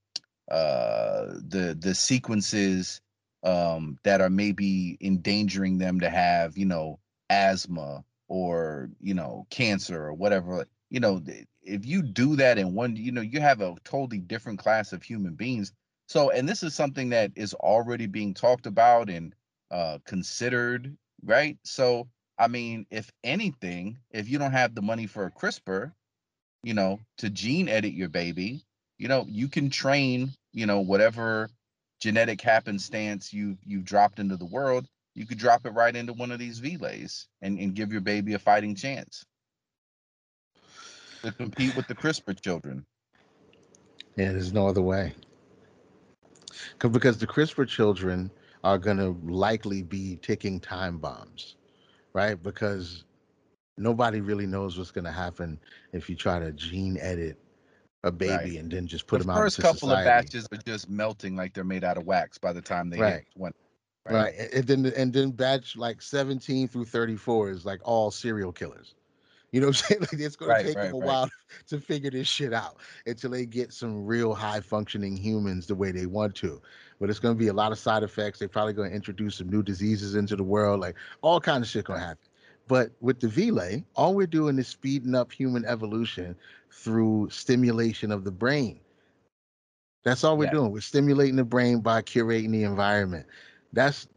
uh the the sequences um that are maybe endangering them to have you know asthma or you know cancer or whatever you know if you do that in one you know you have a totally different class of human beings So, and this is something that is already being talked about and uh, considered, right? So, I mean, if anything, if you don't have the money for a CRISPR, you know, to gene edit your baby, you know, you can train, you know, whatever genetic happenstance you you've dropped into the world, you could drop it right into one of these Velays and, and give your baby a fighting chance to compete with the CRISPR children. Yeah, there's no other way. 'Cause- Because the CRISPR children are going to likely be ticking time bombs, right? Because nobody really knows what's going to happen if you try to gene edit a baby Right. and then just put the them out first into couple of batches are just melting like they're made out of wax by the time they Right. hit 20. Right. a- And then and then batch like 17 through 34 is like all serial killers. You know what I'm saying? Like it's gonna Right, take right, them a right. while to figure this shit out until they get some real high functioning humans the way they want to. But it's gonna be a lot of side effects. They're probably gonna introduce some new diseases into the world, like all kind of shit gonna happen. But with the Velay, all we're doing is speeding up human evolution through stimulation of the brain. That's all we're Yeah. doing. We're stimulating the brain by curating the environment. That's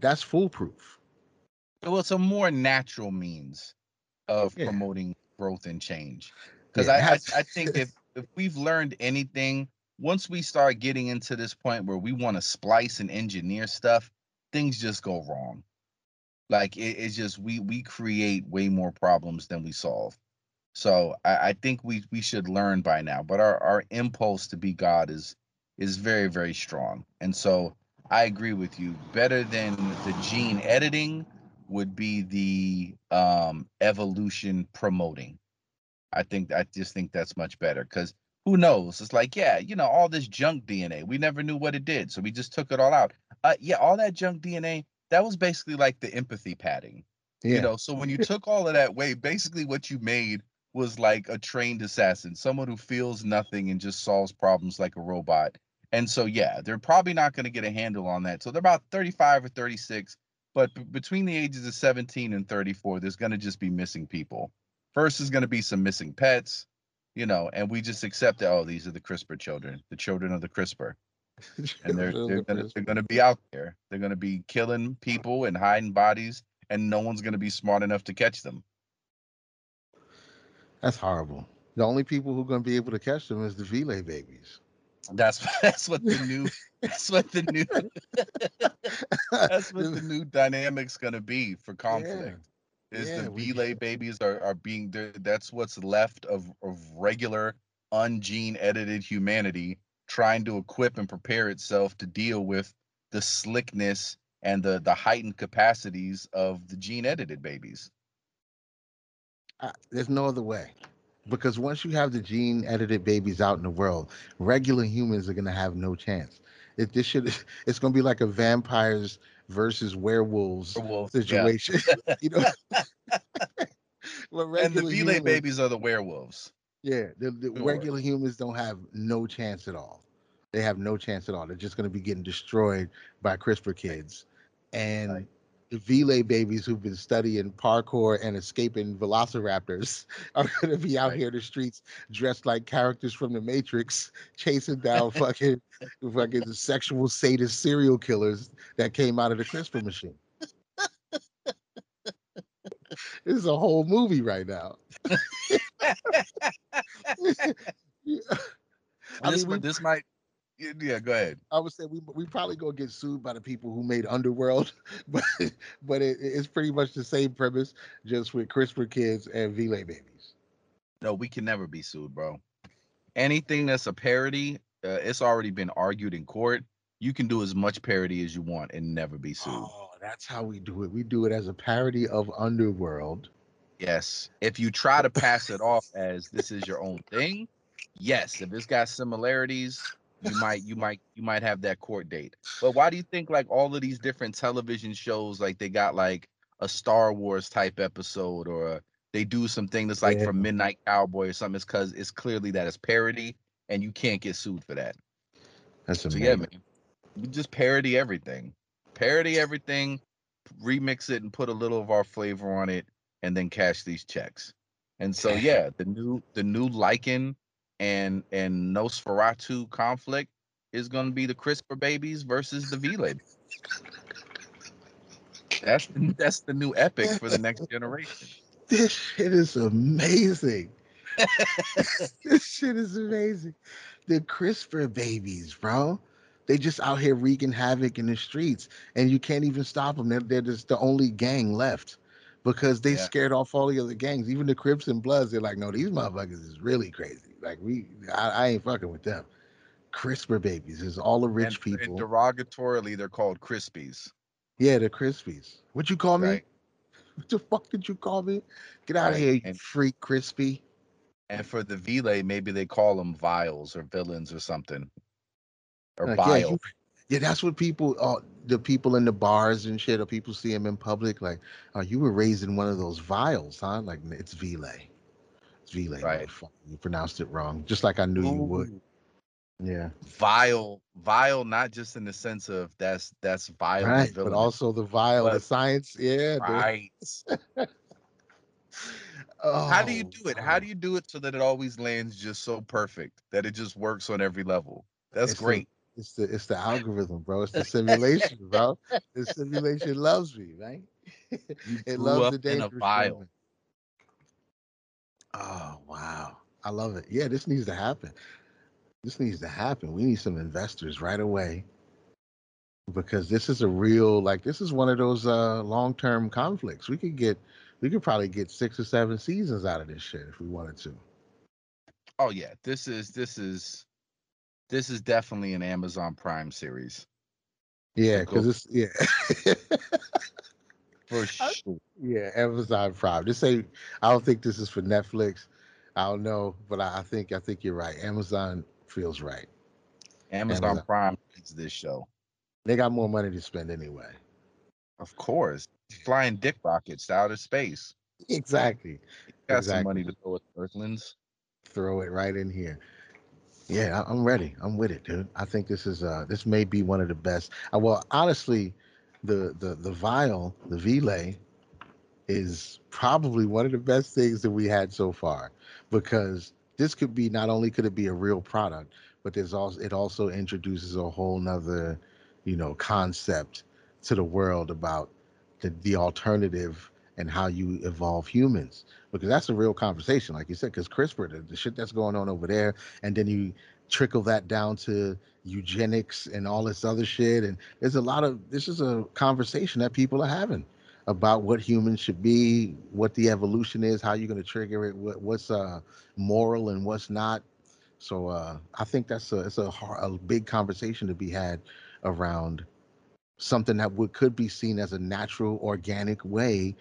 that's foolproof. Well, it's a more natural means of Yeah. promoting growth and change. Because Yeah, I, I, I think if, if we've learned anything, once we start getting into this point where we want to splice and engineer stuff, things just go wrong. Like it, it's just we we create way more problems than we solve. So I, I think we we should learn by now. But our, our impulse to be God is is very, very strong. And so I agree with you. Better than the gene editing would be the um evolution promoting. I think I just think that's much better because who knows? It's like, yeah, you know, all this junk DNA, we never knew what it did, so we just took it all out. Uh, yeah, all that junk DNA, that was basically like the empathy padding, Yeah. you know. So when you took all of that away, basically what you made was like a trained assassin, someone who feels nothing and just solves problems like a robot. And so, yeah, they're probably not going to get a handle on that. So they're about 35 or 36, but b- between the ages of 17 and 34, there's going to just be missing people. First is going to be some missing pets, you know, and we just accept that, oh, these are the CRISPR children, the children of the CRISPR. And they're, they're gonna they're gonna be out there. They're gonna be killing people and hiding bodies, and no one's gonna be smart enough to catch them. That's horrible. The only people who are going to be able to catch them is the Velay babies. That's that's what the new that's what the new that's what the new dynamic's gonna be for conflict. Is Yeah, the we- babies are are being? That's what's left of of regular ungene edited humanity trying to equip and prepare itself to deal with the slickness and the the heightened capacities of the gene edited babies. I, there's no other way. Because once you have the gene edited babies out in the world, regular humans are going to have no chance. If this should, it's going to be like a vampires versus werewolves Werewolves, yeah. situation. you know? And the Velay babies are the werewolves. Yeah, the, the Sure. regular humans don't have no chance at all. They have no chance at all. They're just going to be getting destroyed by CRISPR kids. And Right. The Velay babies who've been studying parkour and escaping velociraptors are going to be out Right. here in the streets dressed like characters from the Matrix, chasing down fucking fucking sexual sadist serial killers that came out of the CRISPR machine. this is a whole movie right now. I this, mean, we, this might yeah, go ahead. I would say we we probably gonna get sued by the people who made Underworld, but but it, it's pretty much the same premise, just with CRISPR kids and Velay babies. No, we can never be sued, bro. Anything that's a parody, uh, it's already been argued in court. You can do as much parody as you want and never be sued. Oh, that's how we do it. We do it as a parody of Underworld. Yes. If you try to pass it off as this is your own thing, yes. If it's got similarities, you might you might you might have that court date. But why do you think like all of these different television shows like they got like a Star Wars type episode or a, they do something that's like Yeah. from Midnight Cowboy or something? It's because it's clearly that it's parody and you can't get sued for that. That's So amazing. yeah, man, we just parody everything, parody everything, remix it and put a little of our flavor on it, and then cash these checks. And so yeah, the new the new Lycan and and Nosferatu conflict is going to be the CRISPR babies versus the Velay. That's that's the new epic for the next generation. This shit is amazing. this shit is amazing. The CRISPR babies, bro. They just out here wreaking havoc in the streets, and you can't even stop them. They're, they're just the only gang left because they Yeah. scared off all the other gangs. Even the Crips and Bloods, they're like, no, these motherfuckers is really crazy. Like we, I, I ain't fucking with them. CRISPR babies is all the rich and, people. And derogatorily, they're called Crispies. yeah, the Crispies. What you call me? What the fuck did you call me? Get out of here, you and- freak crispy. And for the Vile, maybe they call them vials or villains or something. Or Like, yeah, you- yeah, that's what people, uh, the people in the bars and shit, or people see them in public, like, oh, you were raised in one of those vials, huh? Like, it's Vile. Vile. Right. You pronounced it wrong, just like I knew you would. Yeah. Vile, vile, not just in the sense of that's that's vile, Right. But also the vial, the science. Yeah. right. Oh, How do you oh, do it? How do you do it so that it always lands just so perfect that it just works on every level? That's It's the- great. It's the it's the algorithm, bro. It's the simulation, bro. The simulation loves me, right? You it loves the in dangerous a vial. Oh wow, I love it. Yeah, this needs to happen. This needs to happen. We need some investors right away because this is a real like this is one of those uh long term conflicts. We could get we could probably get six or seven seasons out of this shit if we wanted to. Oh yeah, this is this is this is definitely an Amazon Prime series Yeah, because it's yeah. for sure. Yeah, Amazon Prime. This ain't. I don't think this is for Netflix. I don't know, but I, I think I think you're right. Amazon feels right. Amazon, Amazon. Prime is this show. They got more money to spend anyway. Of course, flying dick rockets to outer space. Exactly. Got Exactly. some money to throw at Earthlings. Throw it right in here. Yeah, I'm ready. I'm with it, dude. I think this is uh this may be one of the best. Uh, well, honestly, the the the vial, the Vile, is probably one of the best things that we had so far because this could be not only could it be a real product, but there's also it also introduces a whole nother, you know, concept to the world about the the alternative and how you evolve humans because that's a real conversation, like you said. Because CRISPR, the, the shit that's going on over there, and then you trickle that down to eugenics and all this other shit, and there's a lot of this is a conversation that people are having about what humans should be, what the evolution is, how you're going to trigger it, what, what's uh moral and what's not. So uh, I think that's a it's a har- a big conversation to be had around something that would could be seen as a natural, organic way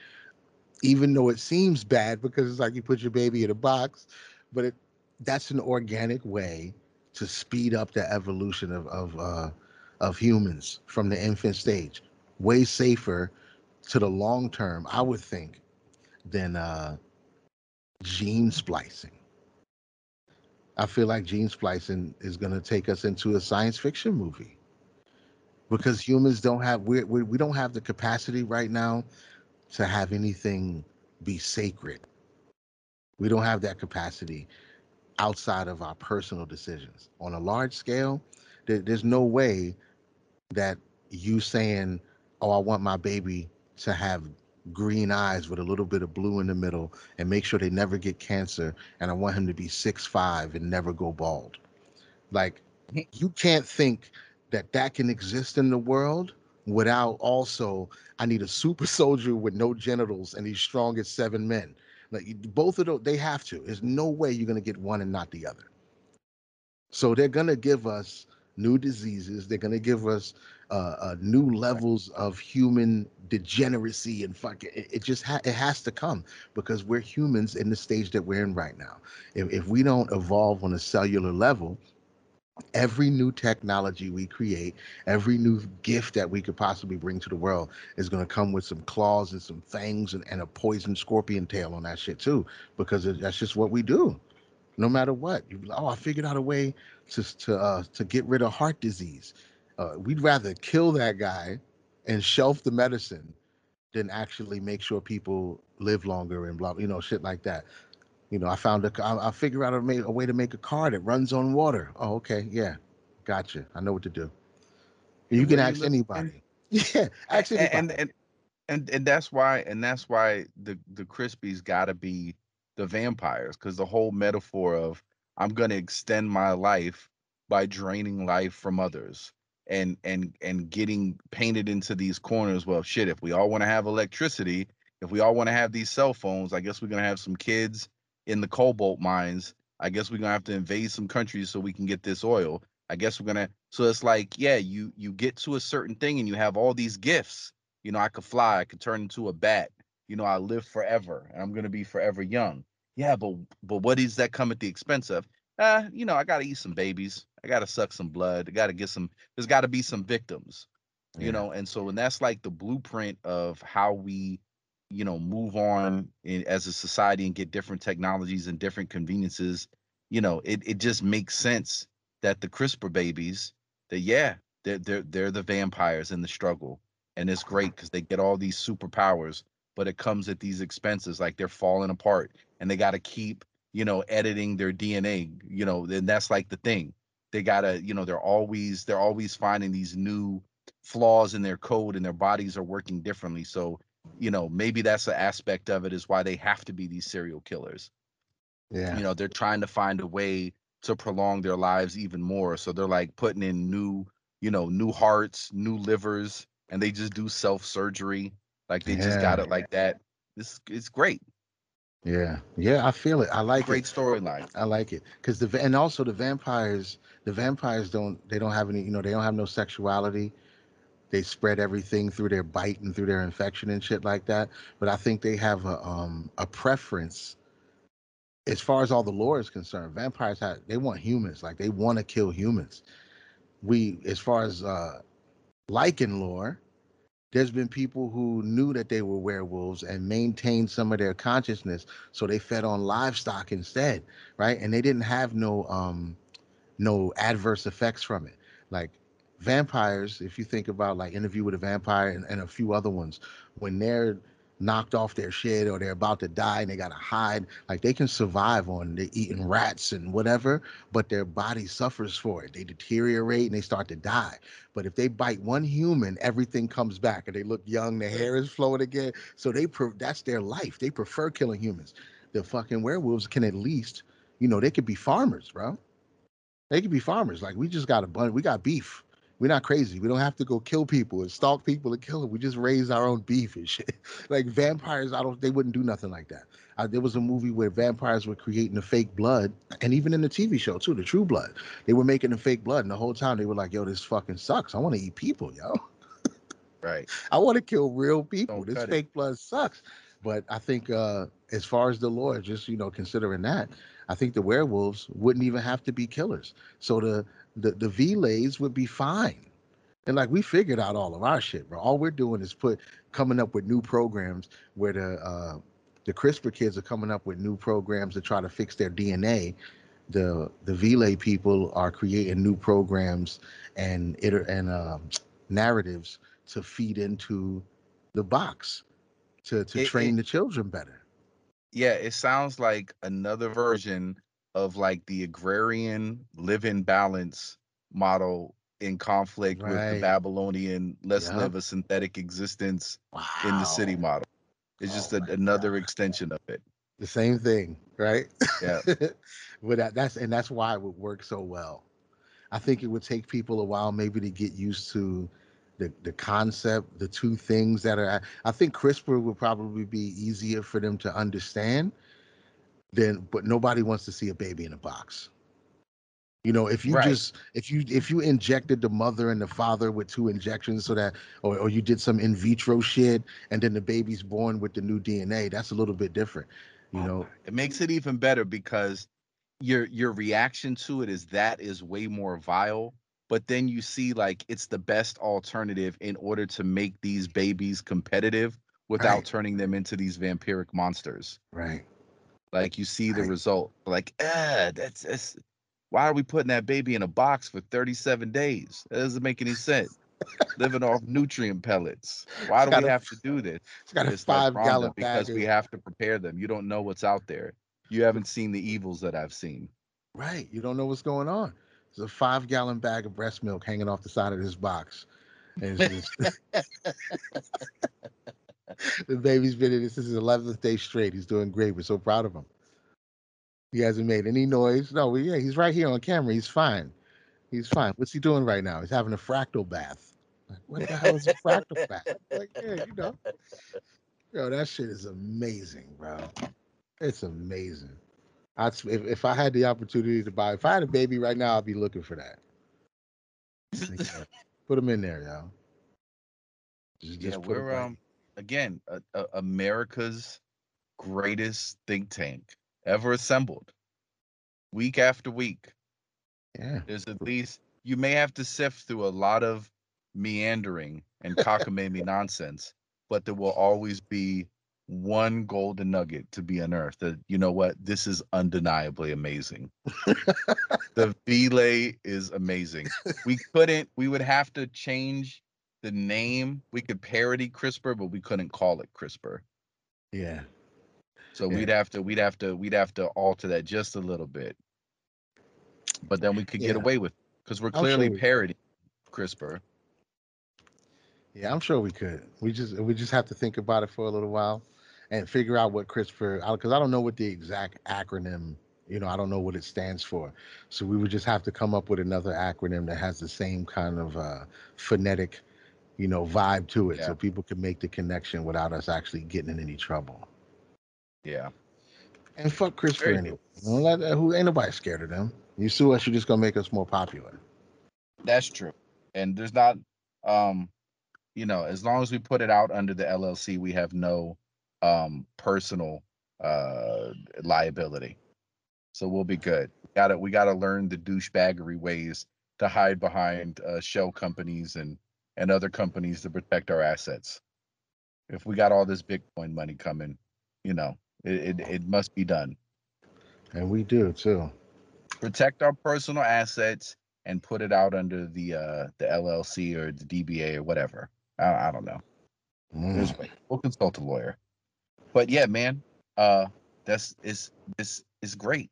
even though it seems bad because it's like you put your baby in a box, but it that's an organic way to speed up the evolution of of uh, of humans from the infant stage. Way safer to the long term, I would think, than uh, gene splicing. I feel like gene splicing is going to take us into a science fiction movie because humans don't have we we we don't have the capacity right now to have anything be sacred. We don't have that capacity outside of our personal decisions. On a large scale, there, there's no way that you saying, "Oh, I want my baby to have green eyes with a little bit of blue in the middle and make sure they never get cancer and I want him to be six five and never go bald." Like you can't think that that can exist in the world without also I need a super soldier with no genitals and he's strong as seven men. Like both of those, they have to. There's no way you're gonna get one and not the other. So they're gonna give us new diseases. They're gonna give us uh, uh, new levels of human degeneracy and fucking. It, it just ha- it has to come because we're humans in the stage that we're in right now. If if we don't evolve on a cellular level, every new technology we create, every new gift that we could possibly bring to the world is going to come with some claws and some fangs and, and a poison scorpion tail on that shit too, because it, that's just what we do. No matter what, you oh, I figured out a way to to uh, to get rid of heart disease. Uh, we'd rather kill that guy and shelf the medicine than actually make sure people live longer and blah, you know, shit like that. You know, I found a, I, I figure out a, ma- a way to make a car that runs on water. Oh, okay, yeah, Gotcha. I know what to do. You can ask anybody. Yeah, ask anybody. and and and and that's why and that's why the the crispies got to be the vampires because the whole metaphor of i'm going to extend my life by draining life from others and and and getting painted into these corners well shit if we all want to have electricity if we all want to have these cell phones i guess we're going to have some kids in the cobalt mines i guess we're going to have to invade some countries so we can get this oil i guess we're going to so it's like yeah you you get to a certain thing and you have all these gifts you know, I could fly, I could turn into a bat. You know, I live forever and I'm gonna be forever young. Yeah, but but what does that come at the expense of? Uh, you know, I gotta eat some babies, I gotta suck some blood, I gotta get some there's gotta be some victims, you Yeah. know, and so and that's like the blueprint of how we, you know, move on in, as a society and get different technologies and different conveniences. You know, it it just makes sense that the CRISPR babies, that yeah, they're they're they're the vampires in the struggle and it's great because they get all these superpowers but it comes at these expenses like they're falling apart and they got to keep you know editing their dna you know then that's like the thing they got to you know they're always they're always finding these new flaws in their code and their bodies are working differently so you know maybe that's an aspect of it is why they have to be these serial killers Yeah. you know they're trying to find a way to prolong their lives even more so they're like putting in new you know new hearts new livers and they just do self surgery like they just got it like that this it's great Yeah. Yeah. I feel it. I like great storyline I like it because the and also the vampires. The vampires don't. They don't have any. You know. They don't have no sexuality. They spread everything through their bite and through their infection and shit like that. But I think they have a um a preference. As far as all the lore is concerned, vampires have they want humans. Like they want to kill humans. We, as far as uh Lycan lore, there's been people who knew that they were werewolves and maintained some of their consciousness so they fed on livestock instead right and they didn't have no um no adverse effects from it like vampires if you think about like interview with a vampire and, and a few other ones when they're knocked off their shit or they're about to die and they gotta hide like they can survive on they eating rats and whatever but their body suffers for it they deteriorate and they start to die but if they bite one human, everything comes back and they look young, their hair is flowing again. So they pre- that's their life. They prefer killing humans. The fucking werewolves can at least, you know, they could be farmers, bro. They could be farmers. Like we just got a bunch, we got beef. We're not crazy. We don't have to go kill people and stalk people and kill them. We just raise our own beef and shit. like vampires, I don't. They wouldn't do nothing like that. Uh, there was a movie where vampires were creating the fake blood, and even in the TV show too, the True Blood, they were making the fake blood, and the whole time they were like, "Yo, this fucking sucks. I want to eat people, yo. right I want to kill real people. Don't this cut it. fake blood sucks." But I think, uh, as far as the Lord, just you know, considering that, I think the werewolves wouldn't even have to be killers. So the the the Velays would be fine. And like we figured out all of our shit, bro. All we're doing is put coming up with new programs where the uh the CRISPR kids are coming up with new programs to try to fix their DNA. The the Velay people are creating new programs and it and um narratives to feed into the box to to It- train it- the children better. yeah it sounds like another version of like the agrarian live in balance model in conflict with the babylonian let's Yup. live a synthetic existence in the city model it's oh just Oh a, another God. extension of it The same thing, right? Yeah. but that, that's and that's why it would work so well. I think it would take people a while maybe to get used to the the concept, the two things that are. I think CRISPR would probably be easier for them to understand. Than, but nobody wants to see a baby in a box. You know, if you Right. just if you if you injected the mother and the father with two injections so that or, or you did some in vitro shit and then the baby's born with the new DNA, that's a little bit different. You know, it makes it even better because your your reaction to it is that is way more vile but then you see like it's the best alternative in order to make these babies competitive without Right. turning them into these vampiric monsters right. Like you see the Right. result like ah that's that's why are we putting that baby in a box for 37 days that doesn't make any sense living off nutrient pellets why do we a- have to do this It's got a it's like five gallon Rhonda, because we have to prepare them. You don't know what's out there. You haven't seen the evils that I've seen. right. You don't know what's going on. There's a five gallon bag of breast milk hanging off the side of this box. And it's just, the baby's been in this is his 11th day straight. He's doing great. We're so proud of him. He hasn't made any noise. No, yeah, he's right here on camera. He's fine. He's fine. What's he doing right now? He's having a fractal bath. Like, what the hell is a fractal bath? Like, yeah, you know. Yo, that shit is amazing, bro. It's amazing. I'd, if, if I had the opportunity to buy, if I had a baby right now, I'd be looking for that. Put them in there, yo. Just, just yeah, we're um again uh, uh, America's greatest think tank ever assembled. Week after week, yeah, there's at least you may have to sift through a lot of meandering and cockamamie nonsense, but there will always be one golden nugget to be unearthed that you know what? This is undeniably amazing. The Velay is amazing. We couldn't we would have to change the name we could parody crispr but we couldn't call it crispr yeah so yeah. we'd have to we'd have to we'd have to alter that just a little bit but then we could get away with because we're clearly sure we parodying crispr yeah, I'm sure we could. We just we just have to think about it for a little while and figure out what CRISPR because I don't know what the exact acronym. You know, I don't know what it stands for. So we would just have to come up with another acronym that has the same kind of uh, phonetic, you know, vibe to it, yeah. so people can make the connection without us actually getting in any trouble. Yeah. And fuck CRISPR anyway. who ain't nobody scared of them. You sue us, you're just gonna make us more popular. That's true. And there's not um you know, as long as we put it out under the LLC, we have no um, personal uh, liability. So we'll be good. Got to we got to learn the douchebaggery ways to hide behind uh, shell companies and and other companies to protect our assets. If we got all this Bitcoin money coming, you know, it, it, it must be done. And we do too. Protect our personal assets and put it out under the uh, the LLC or the DBA or whatever. I, I don't know. Mm. We'll consult a lawyer but yeah, man, uh, that's is this is great.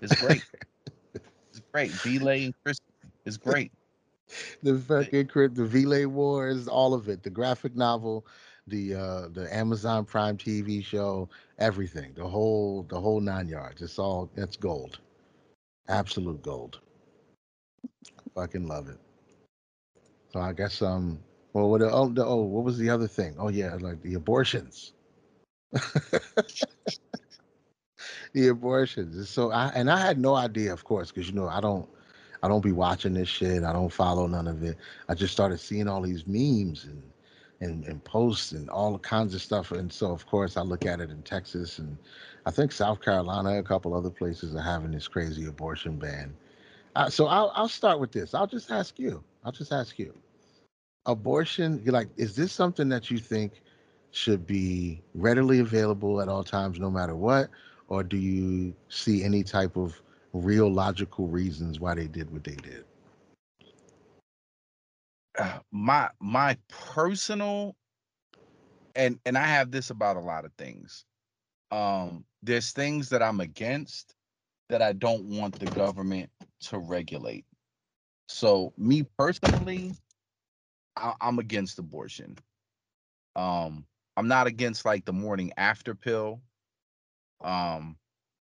It's great. it's great. Velay and Chris is great. the fucking crypt, the Velay Wars, all of it. The graphic novel, the uh the Amazon Prime TV show, everything. The whole the whole nine yards. It's all it's gold. Absolute gold. Fucking love it. So I guess um well what oh, the, oh what was the other thing? Oh yeah, like the abortions. the abortions. So I and I had no idea, of course, because you know I don't I don't be watching this shit. I don't follow none of it. I just started seeing all these memes and and, and posts and all kinds of stuff. And so of course I look at it in Texas and I think South Carolina, a couple other places are having this crazy abortion ban. Uh, so I'll I'll start with this. I'll just ask you. I'll just ask you. Abortion, like, is this something that you think should be readily available at all times, no matter what? Or do you see any type of real logical reasons why they did what they did? Uh, my my personal and and I have this about a lot of things. Um, there's things that I'm against that I don't want the government to regulate. So me personally, I, am against abortion. Um, I'm not against like the morning after pill. Um,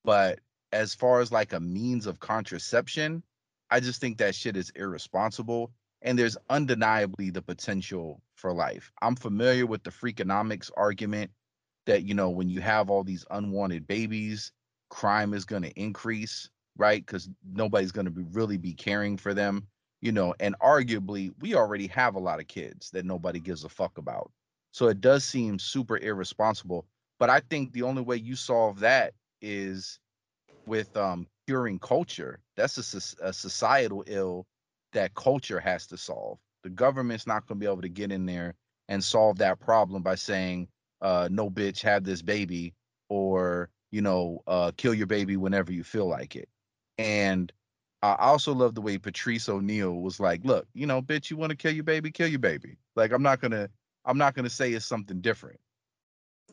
but as far as like a means of contraception, I just think that shit is irresponsible. And there's undeniably the potential for life. I'm familiar with the freakonomics argument that, you know, when you have all these unwanted babies, crime is going to increase, right? Because nobody's going to be really be caring for them, you know, and arguably we already have a lot of kids that nobody gives a fuck about. So it does seem super irresponsible. But I think the only way you solve that is with um, curing culture. That's a, a societal ill that culture has to solve. The government's not going to be able to get in there and solve that problem by saying, uh, no bitch, have this baby, or, you know, uh, kill your baby whenever you feel like it. And I also love the way Patrice O'Neal was like, look, you know, bitch, you want to kill your baby, kill your baby. Like, I'm not going to I'm not going to say it's something different.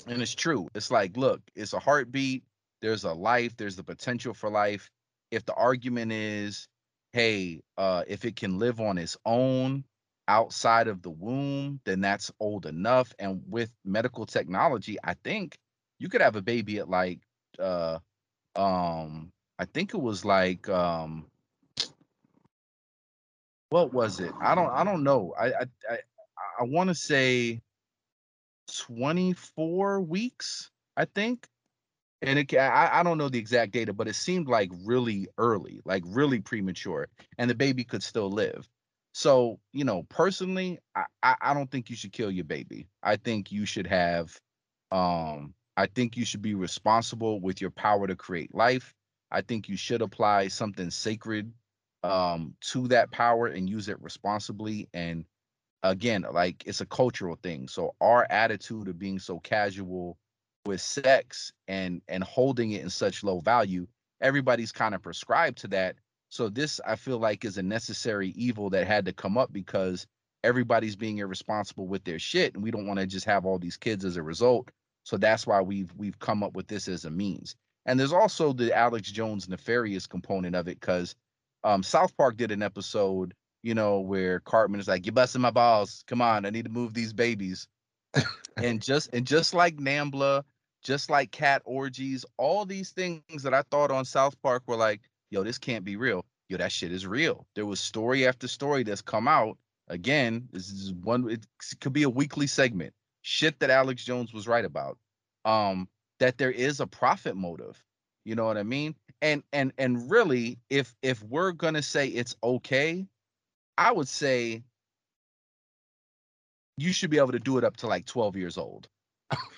And it's true. It's like, look, it's a heartbeat. There's a life. There's the potential for life. If the argument is hey, uh, if it can live on its own outside of the womb, then that's old enough. And with medical technology, I think you could have a baby at like uh um I think it was like um what was it? I don't I don't know. I I I, I want to say 24 weeks, I think. And it, I, I don't know the exact data, but it seemed like really early, like really premature, and the baby could still live. So, you know, personally, I, I, I don't think you should kill your baby. I think you should have, um, I think you should be responsible with your power to create life. I think you should apply something sacred um, to that power and use it responsibly. And again, like it's a cultural thing. So our attitude of being so casual with sex and and holding it in such low value, everybody's kind of prescribed to that. So this I feel like is a necessary evil that had to come up because everybody's being irresponsible with their shit and we don't want to just have all these kids as a result. So that's why we've we've come up with this as a means. And there's also the Alex Jones nefarious component of it because um, South Park did an episode, you know, where Cartman is like, "You're busting my balls. Come on, I need to move these babies." and just and just like Nambla, just like cat orgies, all these things that I thought on South Park were like, "Yo, this can't be real." Yo, that shit is real. There was story after story that's come out. Again, this is one. It could be a weekly segment. Shit that Alex Jones was right about. Um, that there is a profit motive. You know what I mean? And and and really, if if we're gonna say it's okay, I would say you should be able to do it up to like 12 years old.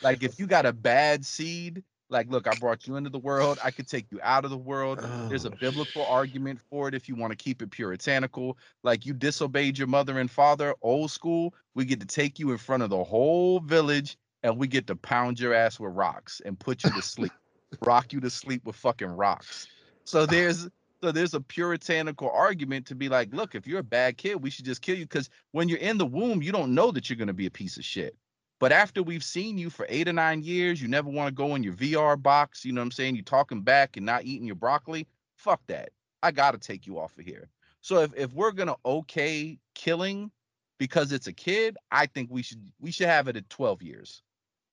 Like if you got a bad seed, like look, I brought you into the world, I could take you out of the world. There's a Oh, biblical argument for it if you want to keep it puritanical. Like you disobeyed your mother and father, old school, we get to take you in front of the whole village and we get to pound your ass with rocks and put you to sleep. Rock you to sleep with fucking rocks. So there's so there's a puritanical argument to be like, look, if you're a bad kid, we should just kill you because when you're in the womb, you don't know that you're going to be a piece of shit. But after we've seen you for eight or nine years, you never want to go in your VR box. You know what I'm saying? You're talking back and not eating your broccoli. Fuck that. I got to take you off of here. So if, if we're going to okay killing because it's a kid, I think we should we should have it at 12 years.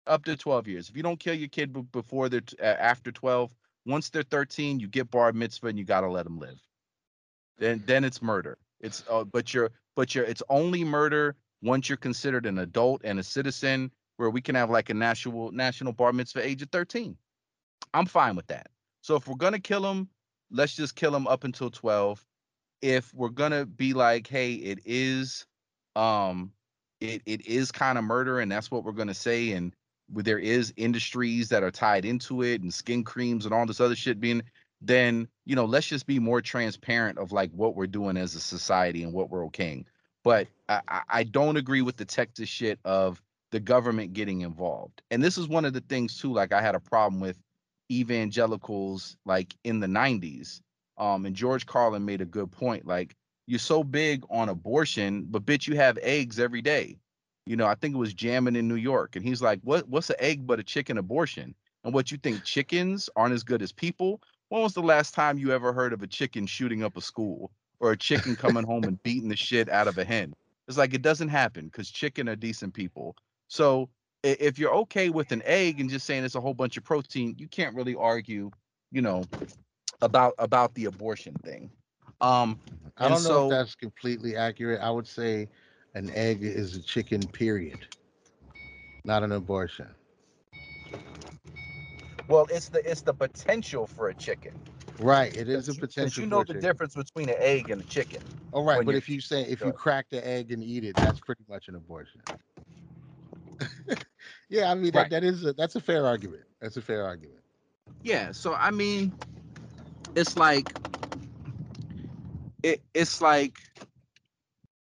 Up to 12 years. If you don't kill your kid before they're t- after 12, once they're 13, you get bar mitzvah and you got to let them live then then it's murder. It's uh, but you're but you're it's only murder once you're considered an adult and a citizen where we can have like a national national bar mitzvah age of 13. I'm fine with that. So if we're gonna kill them, let's just kill them up until 12. If we're gonna be like, hey, it is um it it is kind of murder and that's what we're gonna say and there is industries that are tied into it and skin creams and all this other shit being then you know let's just be more transparent of like what we're doing as a society and what we're okaying but i i don't agree with the texas shit of the government getting involved. And this is one of the things too like i had a problem with evangelicals like in the 90s um and george carlin made a good point like you're so big on abortion but bitch you have eggs every day. You know i think it was Jammin' in New York and he's like what what's an egg but a chicken abortion? And what you think chickens aren't as good as people? When was the last time you ever heard of a chicken shooting up a school or a chicken coming home and beating the shit out of a hen? It's like it doesn't happen because chicken are decent people. So if you're okay with an egg and just saying it's a whole bunch of protein, you can't really argue, you know, about about the abortion thing. Um, I don't know so if that's completely accurate. I would say an egg is a chicken, period, not an abortion. well, it's the it's the potential for a chicken. Right. It is a Because you, 'cause potential you know the chicken. difference between an egg and a chicken. All right, when but if you say if you crack the egg and eat it, that's pretty much an abortion. yeah, I mean that, Right. that is a, that's a fair argument. That's a fair argument. Yeah, so I mean, it's like it, it's like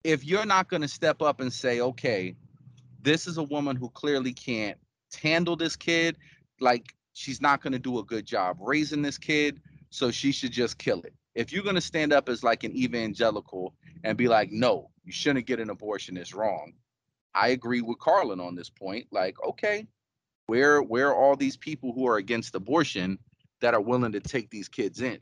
if you're not going to step up and say, okay, this is a woman who clearly can't handle this kid, like she's not going to do a good job raising this kid, so she should just kill it. If you're going to stand up as like an evangelical and be like, no, you shouldn't get an abortion, it's wrong. I agree with Carlin on this point. Like, okay, where where are all these people who are against abortion that are willing to take these kids in?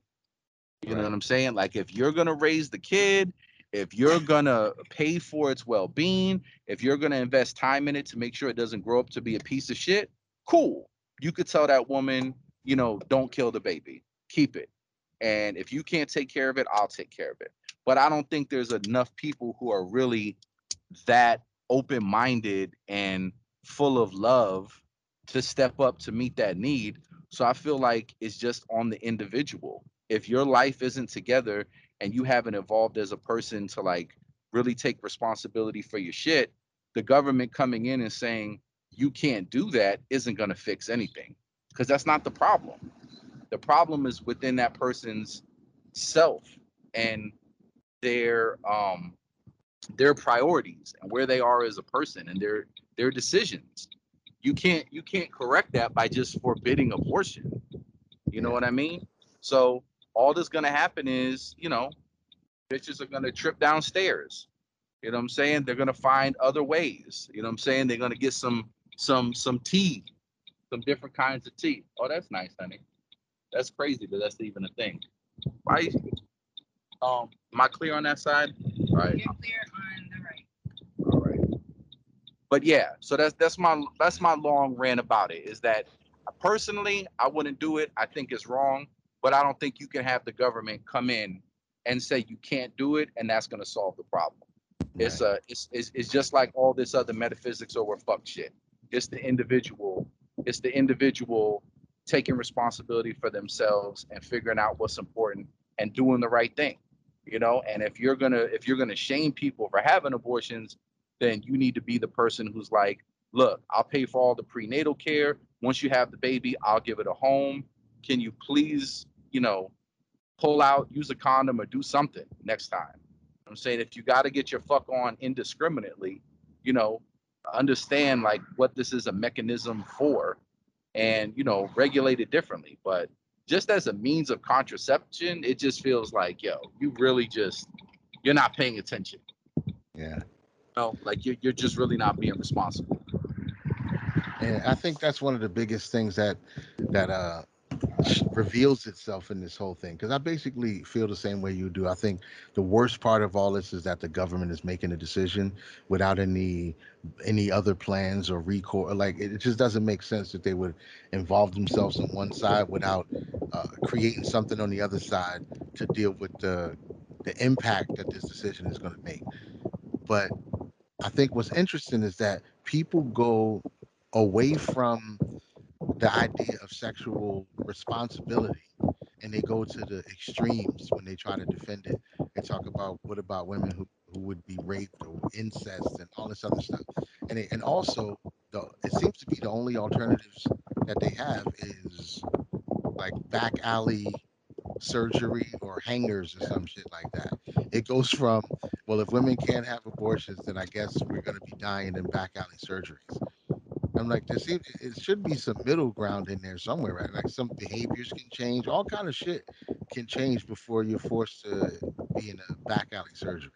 You know what I'm saying? Like if you're gonna raise the kid, if you're gonna pay for its well-being, if you're gonna invest time in it to make sure it doesn't grow up to be a piece of shit, cool. You could tell that woman, you know, don't kill the baby, keep it. And if you can't take care of it, I'll take care of it. But I don't think there's enough people who are really that open-minded and full of love to step up to meet that need. So I feel like it's just on the individual. If your life isn't together and you haven't evolved as a person to like really take responsibility for your shit, the government coming in and saying you can't do that isn't going to fix anything because that's not the problem. The problem is within that person's self and their um their priorities and where they are as a person and their their decisions. You can't you can't correct that by just forbidding abortion. You know what i mean? So all that's gonna happen is you know bitches are gonna trip downstairs. You know what i'm saying? They're gonna find other ways. You know what i'm saying? They're gonna get some some some tea some different kinds of tea. Oh that's nice honey that's crazy that that's even a thing why um am i clear on that side all right You're clear on the right. all right. But yeah, so that's that's my that's my long rant about it. Is that personally I wouldn't do it. I think it's wrong, but I don't think you can have the government come in and say you can't do it, and that's going to solve the problem. It's Right. a it's, it's it's just like all this other metaphysics over fuck shit. It's the individual. It's the individual taking responsibility for themselves and figuring out what's important and doing the right thing. You know, and if you're gonna if you're gonna shame people for having abortions, then you need to be the person who's like, look, I'll pay for all the prenatal care. Once you have the baby, I'll give it a home. Can you please, you know, pull out, use a condom, or do something next time? I'm saying if you got to get your fuck on indiscriminately, you know, understand like what this is a mechanism for and, you know, regulate it differently. But just as a means of contraception, it just feels like, yo, you really just, you're not paying attention. Yeah. know, like you're, you're just really not being responsible. And I think that's one of the biggest things that that uh reveals itself in this whole thing because I basically feel the same way you do. I think the worst part of all this is that the government is making a decision without any any other plans or recourse. Like it just doesn't make sense that they would involve themselves on one side without uh, creating something on the other side to deal with the the impact that this decision is going to make. But I think what's interesting is that people go away from the idea of sexual responsibility and they go to the extremes when they try to defend it they talk about what about women who, who would be raped or incest and all this other stuff. And it, and also the it seems to be the only alternatives that they have is like back alley surgery or hangers or some shit like that. It goes from well if women can't have abortions then i guess we're going to be dying in back alley surgeries I'm like, there seems it should be some middle ground in there somewhere, right? Like some behaviors can change, all kind of shit can change before you're forced to be in a back alley surgery.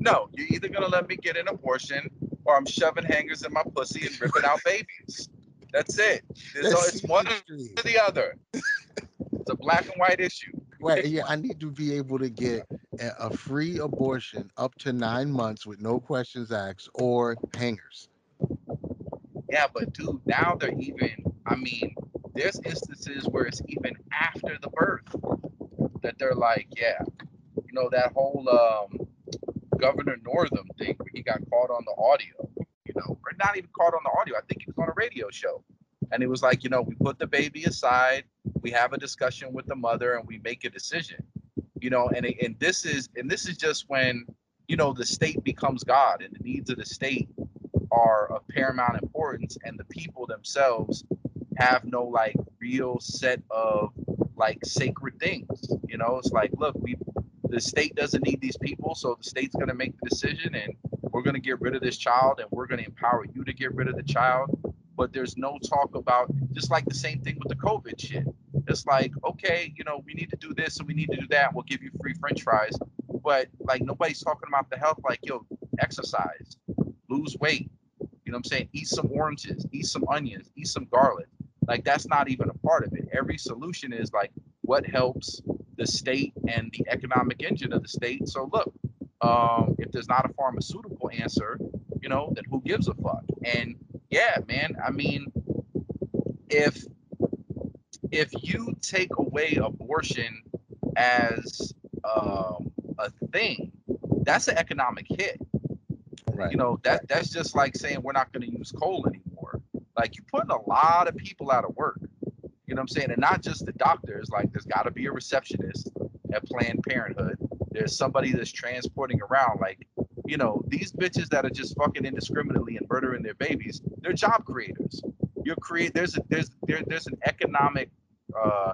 No, you're either gonna let me get an abortion or I'm shoving hangers in my pussy and ripping out babies. That's it. There's That's it's one or extreme. the other. It's a black and white issue. Right? Yeah, I need to be able to get a free abortion up to nine months with no questions asked, or hangers. Yeah, but dude, now they're even. I mean, there's instances where it's even after the birth that they're like, yeah, you know that whole um, Governor Northam thing where he got caught on the audio, you know, or not even caught on the audio. I think he was on a radio show, and it was like, you know, we put the baby aside, we have a discussion with the mother, and we make a decision, you know, and and this is and this is just when you know the state becomes God and the needs of the state are of paramount importance and the people themselves have no like real set of like sacred things you know? It's like look we the state doesn't need these people so the state's going to make the decision and we're going to get rid of this child and we're going to empower you to get rid of the child. But there's no talk about just like the same thing with the covid shit. It's like okay you know we need to do this and we need to do that we'll give you free french fries. But like nobody's talking about the health like yo exercise lose weight you know what I'm saying? Eat some oranges, eat some onions, eat some garlic. Like that's not even a part of it. Every solution is like what helps the state and the economic engine of the state. So look, um, if there's not a pharmaceutical answer, you know, then who gives a fuck? And yeah, man, I mean, if if you take away abortion as um, a thing, that's an economic hit. Right. You know, that that's just like saying we're not going to use coal anymore. Like you're putting a lot of people out of work. You know what I'm saying? And not just the doctors. Like there's got to be a receptionist at Planned Parenthood. There's somebody that's transporting around. Like, you know, these bitches that are just fucking indiscriminately and murdering their babies. They're job creators. You're create. There's a, there's there, there's an economic uh,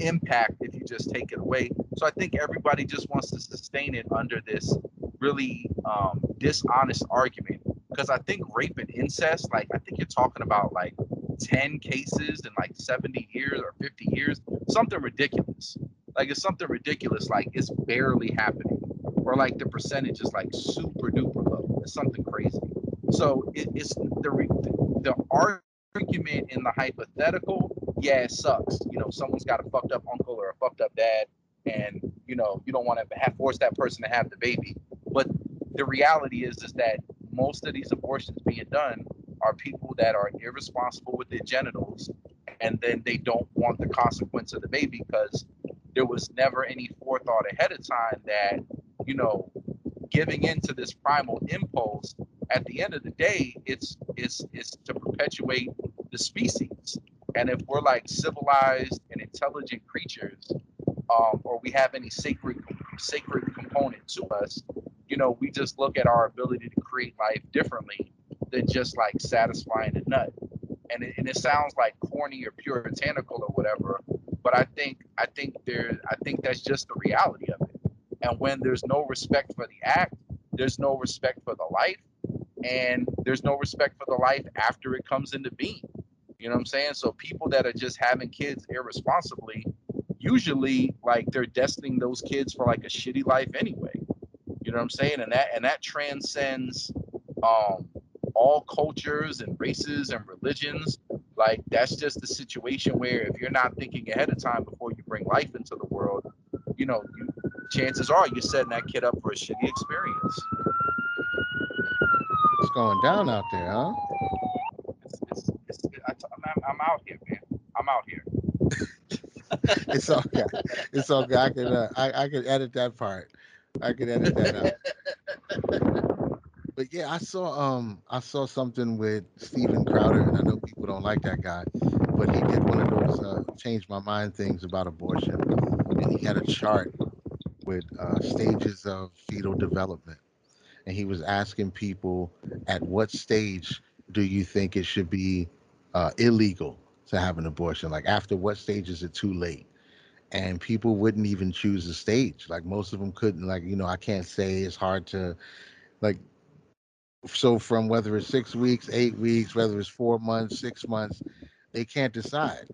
impact if you just take it away. So I think everybody just wants to sustain it under this really um, dishonest argument because I think rape and incest, like I think you're talking about like 10 cases in like 70 years or 50 years, something ridiculous. Like it's something ridiculous, like it's barely happening, or like the percentage is like super duper low. It's something crazy. So it, it's the the argument in the hypothetical. Yeah, it sucks. You know, someone's got a fucked up uncle or a fucked up dad, and you know you don't want to have force that person to have the baby. But the reality is is that most of these abortions being done are people that are irresponsible with their genitals and then they don't want the consequence of the baby because there was never any forethought ahead of time that you know giving into this primal impulse at the end of the day it's it's it's to perpetuate the species. And if we're like civilized and intelligent creatures um, or we have any sacred sacred component to us you know we just look at our ability to create life differently than just like satisfying a nut. And it, and it sounds like corny or puritanical or whatever but i think i think there i think that's just the reality of it. And when there's no respect for the act there's no respect for the life and there's no respect for the life after it comes into being. You know what i'm saying? So people that are just having kids irresponsibly usually like they're destining those kids for like a shitty life anyway know what i'm saying and that and that transcends um all cultures and races and religions. Like that's just the situation where if you're not thinking ahead of time before you bring life into the world, you know, you, chances are you're setting that kid up for a shitty experience. It's going down out there, huh? It's, it's, it's, I, am I'm out here, man. I'm out here. it's all good. It's all good. I can uh, I, I can edit that part. I could edit that out. But yeah, I saw um I saw something with Steven Crowder, and I know people don't like that guy, but he did one of those uh, change my mind things about abortion, and he had a chart with uh, stages of fetal development, and he was asking people at what stage do you think it should be uh, illegal to have an abortion? Like after what stage is it too late? And people wouldn't even choose a stage. Like most of them couldn't. Like you know, I can't say it's hard to like so from whether it's six weeks, eight weeks, whether it's four months, six months, they can't decide.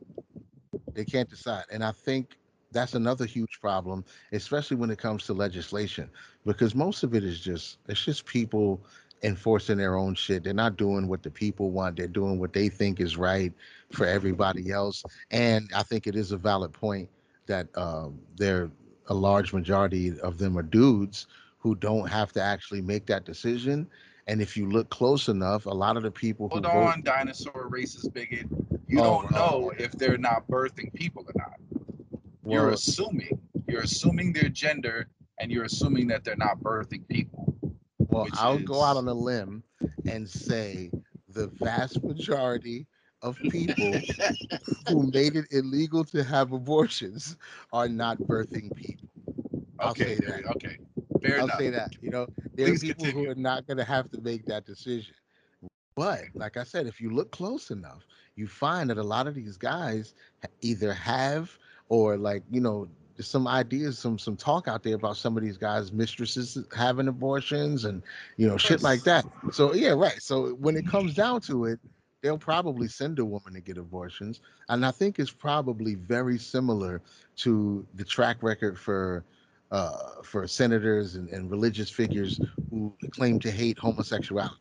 They can't decide. And I think that's another huge problem, especially when it comes to legislation, because most of it is just it's just people enforcing their own shit. They're not doing what the people want. They're doing what they think is right for everybody else. And I think it is a valid point that um, there a large majority of them are dudes who don't have to actually make that decision and if you look close enough, a lot of the people Hold who on, vote, dinosaur racist bigot. You Oh, don't oh. know if they're not birthing people or not. You're assuming. You're assuming their gender and you're assuming that they're not birthing people. well, I'll go out on a limb and say the vast majority of people who made it illegal to have abortions are not birthing people. I'll okay, say there that. okay. Fair I'll enough. say that. You know, there Please are people who are not going to have to make that decision. But like I said, if you look close enough, you find that a lot of these guys either have or like you know some ideas, some some talk out there about some of these guys' mistresses having abortions and you know shit like that. So yeah, right. So when it comes down to it, they'll probably send a woman to get abortions, and I think it's probably very similar to the track record for uh, for senators and, and religious figures who claim to hate homosexuality.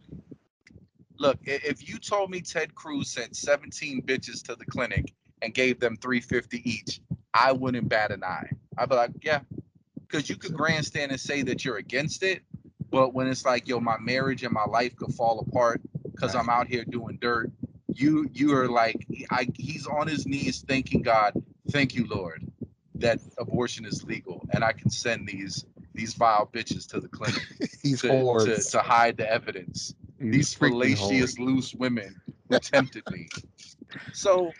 Look, if you told me Ted Cruz sent 17 bitches to the clinic and gave them 350 each, I wouldn't bat an eye. I'd be like, yeah, because you could grandstand and say that you're against it, but when it's like, yo, my marriage and my life could fall apart because I'm out here doing dirt, you you are like, I he's on his knees thanking God, thank you, Lord, that abortion is legal and I can send these these vile bitches to the clinic These to, to, to hide the evidence. These freaking fallacious loose women who tempted me. So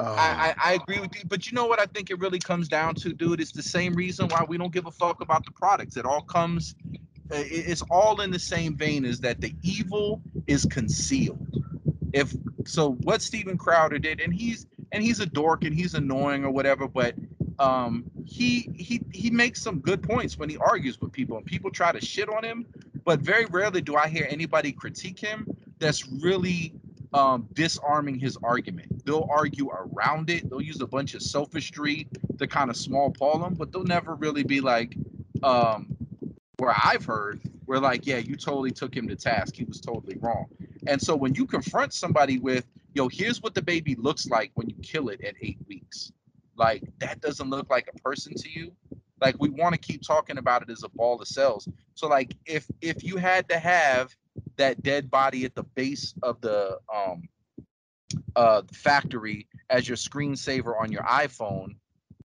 Oh, I, I, I agree with you, but you know what I think it really comes down to, dude? It's the same reason why we don't give a fuck about the products. It all comes, it's all in the same vein as that the evil is concealed. If so, what Steven Crowder did, and he's and he's a dork and he's annoying or whatever, but um, he he he makes some good points when he argues with people, and people try to shit on him, but very rarely do I hear anybody critique him that's really um, disarming his argument. They'll argue around it. They'll use a bunch of sophistry to kind of small paw him, but they'll never really be like, um, where I've heard, where like, yeah, you totally took him to task. He was totally wrong. And so when you confront somebody with, yo, here's what the baby looks like when you kill it at eight weeks, like that doesn't look like a person to you. Like we want to keep talking about it as a ball of cells. So like if if you had to have that dead body at the base of the um uh factory as your screensaver on your iPhone,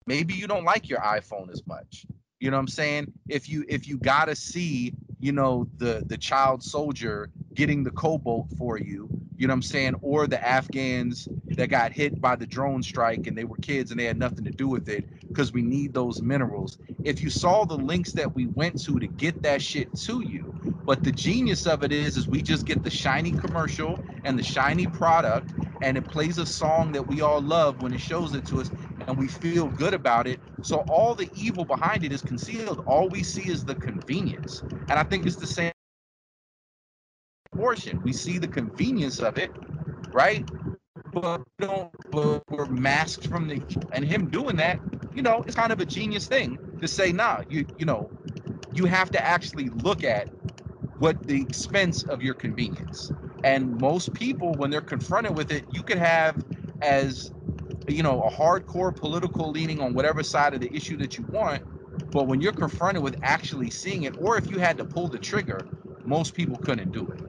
maybe you don't like your iPhone as much. You know what I'm saying? If you if you gotta see, you know, the the child soldier getting the cobalt for you, you know what I'm saying, or the Afghans that got hit by the drone strike and they were kids and they had nothing to do with it because we need those minerals. If you saw the links that we went to to get that shit to you, but the genius of it is, is we just get the shiny commercial and the shiny product, and it plays a song that we all love when it shows it to us, and we feel good about it. So all the evil behind it is concealed. All we see is the convenience, and I think it's the same portion. We see the convenience of it, right? But don't. But we're masked from the and him doing that. You know, it's kind of a genius thing to say, nah, you you know, you have to actually look at what the expense of your convenience. And most people, when they're confronted with it, you could have as you know a hardcore political leaning on whatever side of the issue that you want. But when you're confronted with actually seeing it, or if you had to pull the trigger, most people couldn't do it.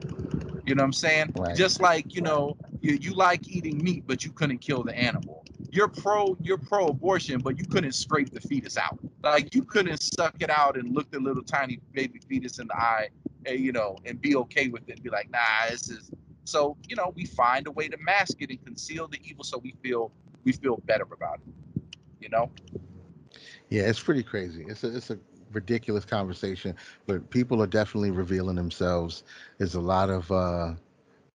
You know what I'm saying? Right. Just like you know, you, you like eating meat, but you couldn't kill the animal. You're pro you're pro abortion, but you couldn't scrape the fetus out. Like you couldn't suck it out and look the little tiny baby fetus in the eye, and, you know, and be okay with it. And be like, nah, this is. So you know, we find a way to mask it and conceal the evil, so we feel we feel better about it. You know? Yeah, it's pretty crazy. It's a it's a ridiculous conversation, but people are definitely revealing themselves. There's a lot of uh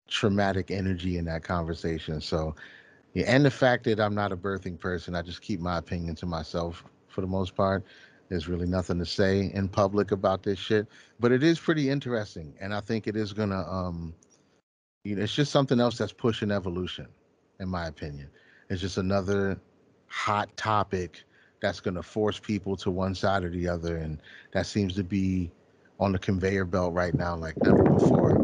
traumatic energy in that conversation. So yeah, and the fact that I'm not a birthing person, I just keep my opinion to myself for the most part. There's really nothing to say in public about this shit, but it is pretty interesting, and I think it is gonna, um, you know, it's just something else that's pushing evolution, in my opinion. It's just another hot topic that's gonna force people to one side or the other, and that seems to be on the conveyor belt right now, like never before.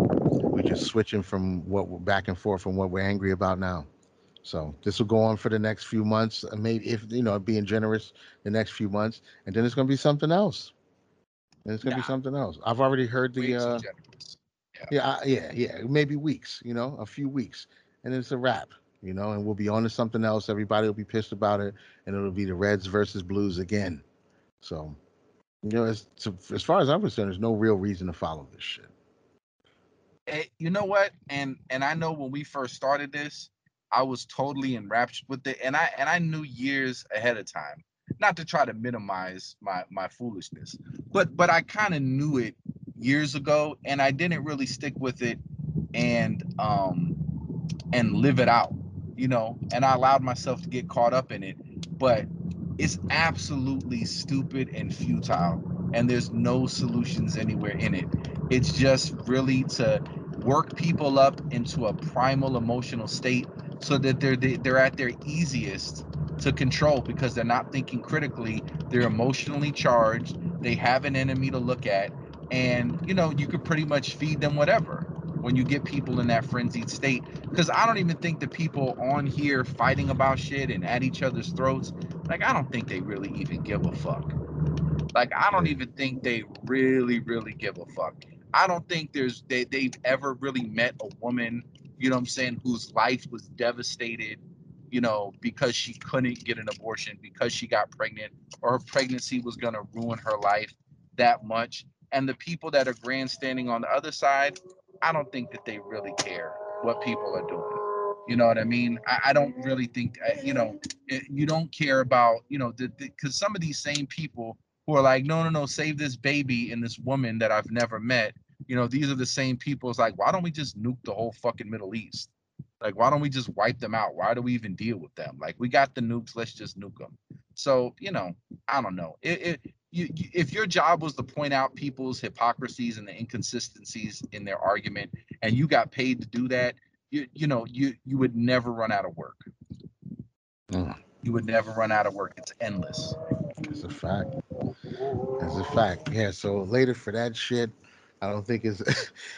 We're just switching from what we're back and forth from what we're angry about now. So this will go on for the next few months, uh, maybe if you know, being generous, the next few months, and then it's going to be something else. And it's going to Nah. be something else. I've already heard the, uh, yeah, I- yeah, yeah, maybe weeks, you know, a few weeks, and it's a wrap, you know, and we'll be on to something else. Everybody will be pissed about it, and it'll be the Reds versus Blues again. So, you know, as to, as far as I'm concerned, there's no real reason to follow this shit. Eh, you know what? And and I know when we first started this, I was totally enraptured with it, and I and I knew years ahead of time, not to try to minimize my my foolishness, but but I kind of knew it years ago, and I didn't really stick with it, and um and live it out, you know. And I allowed myself to get caught up in it, but it's absolutely stupid and futile, and there's no solutions anywhere in it. It's just really to work people up into a primal emotional state so that they're they- they're at their easiest to control because they're not thinking critically they're emotionally charged they have an enemy to look at and you know you could pretty much feed them whatever when you get people in that frenzied state. Because I don't even think the people on here fighting about shit and at each other's throats, like I don't think they really even give a fuck. Like I don't even think they really, really give a fuck. I don't think there's they they've ever really met a woman, you know what I'm saying, whose life was devastated, you know, because she couldn't get an abortion, because she got pregnant, or her pregnancy was gonna ruin her life that much. And the people that are grandstanding on the other side, I don't think that they really care what people are doing. You know what I mean? I, I don't really think, you know, it, you don't care about, you know, because some of these same people who are like, no, no, no, save this baby and this woman that I've never met. You know, these are the same people. It's like, why don't we just nuke the whole fucking Middle East? Like, why don't we just wipe them out? Why do we even deal with them? Like, we got the nukes, let's just nuke them. So, you know, I don't know. It, it you, if your job was to point out people's hypocrisies and the inconsistencies in their argument, and you got paid to do that, you you know, you you would never run out of work. Mm. You would never run out of work. It's endless. It's a fact. That's a fact. Yeah. So later for that shit, I don't think is.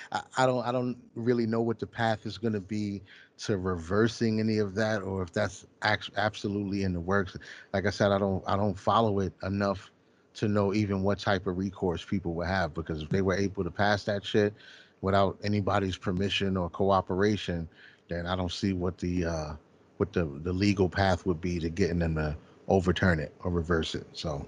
I don't. I don't really know what the path is going to be to reversing any of that, or if that's act- absolutely in the works. Like I said, I don't. I don't follow it enough to know even what type of recourse people would have because if they were able to pass that shit without anybody's permission or cooperation, then I don't see what the uh, what the the legal path would be to getting them to overturn it or reverse it. So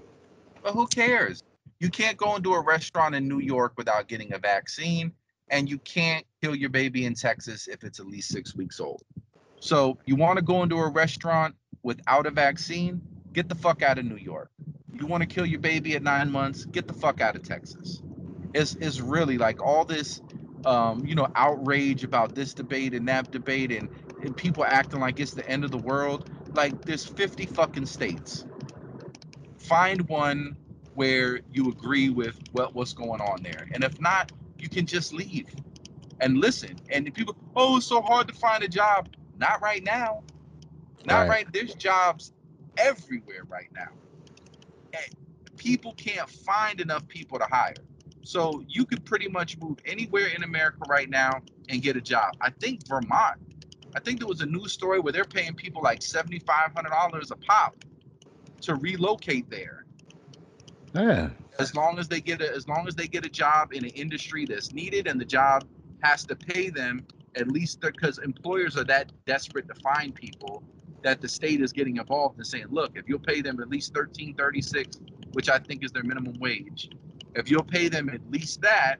but who cares? You can't go into a restaurant in New York without getting a vaccine, and you can't kill your baby in Texas if it's at least six weeks old. So you want to go into a restaurant without a vaccine? Get the fuck out of New York. You want to kill your baby at nine months? Get the fuck out of Texas. It's it's really like all this, um, you know, outrage about this debate and that debate, and, and people acting like it's the end of the world. Like there's 50 fucking states find one where you agree with what what's going on there, and if not, you can just leave and listen. And people, oh, it's so hard to find a job. Not right now. Not right. right. There's jobs everywhere right now. And people can't find enough people to hire. So you could pretty much move anywhere in America right now and get a job. I think Vermont. I think there was a news story where they're paying people like seventy five hundred dollars a pop to relocate there. Yeah. As long as they get a as long as they get a job in an industry that's needed and the job has to pay them at least because employers are that desperate to find people that the state is getting involved and saying, look, if you'll pay them at least 1336, which I think is their minimum wage, if you'll pay them at least that,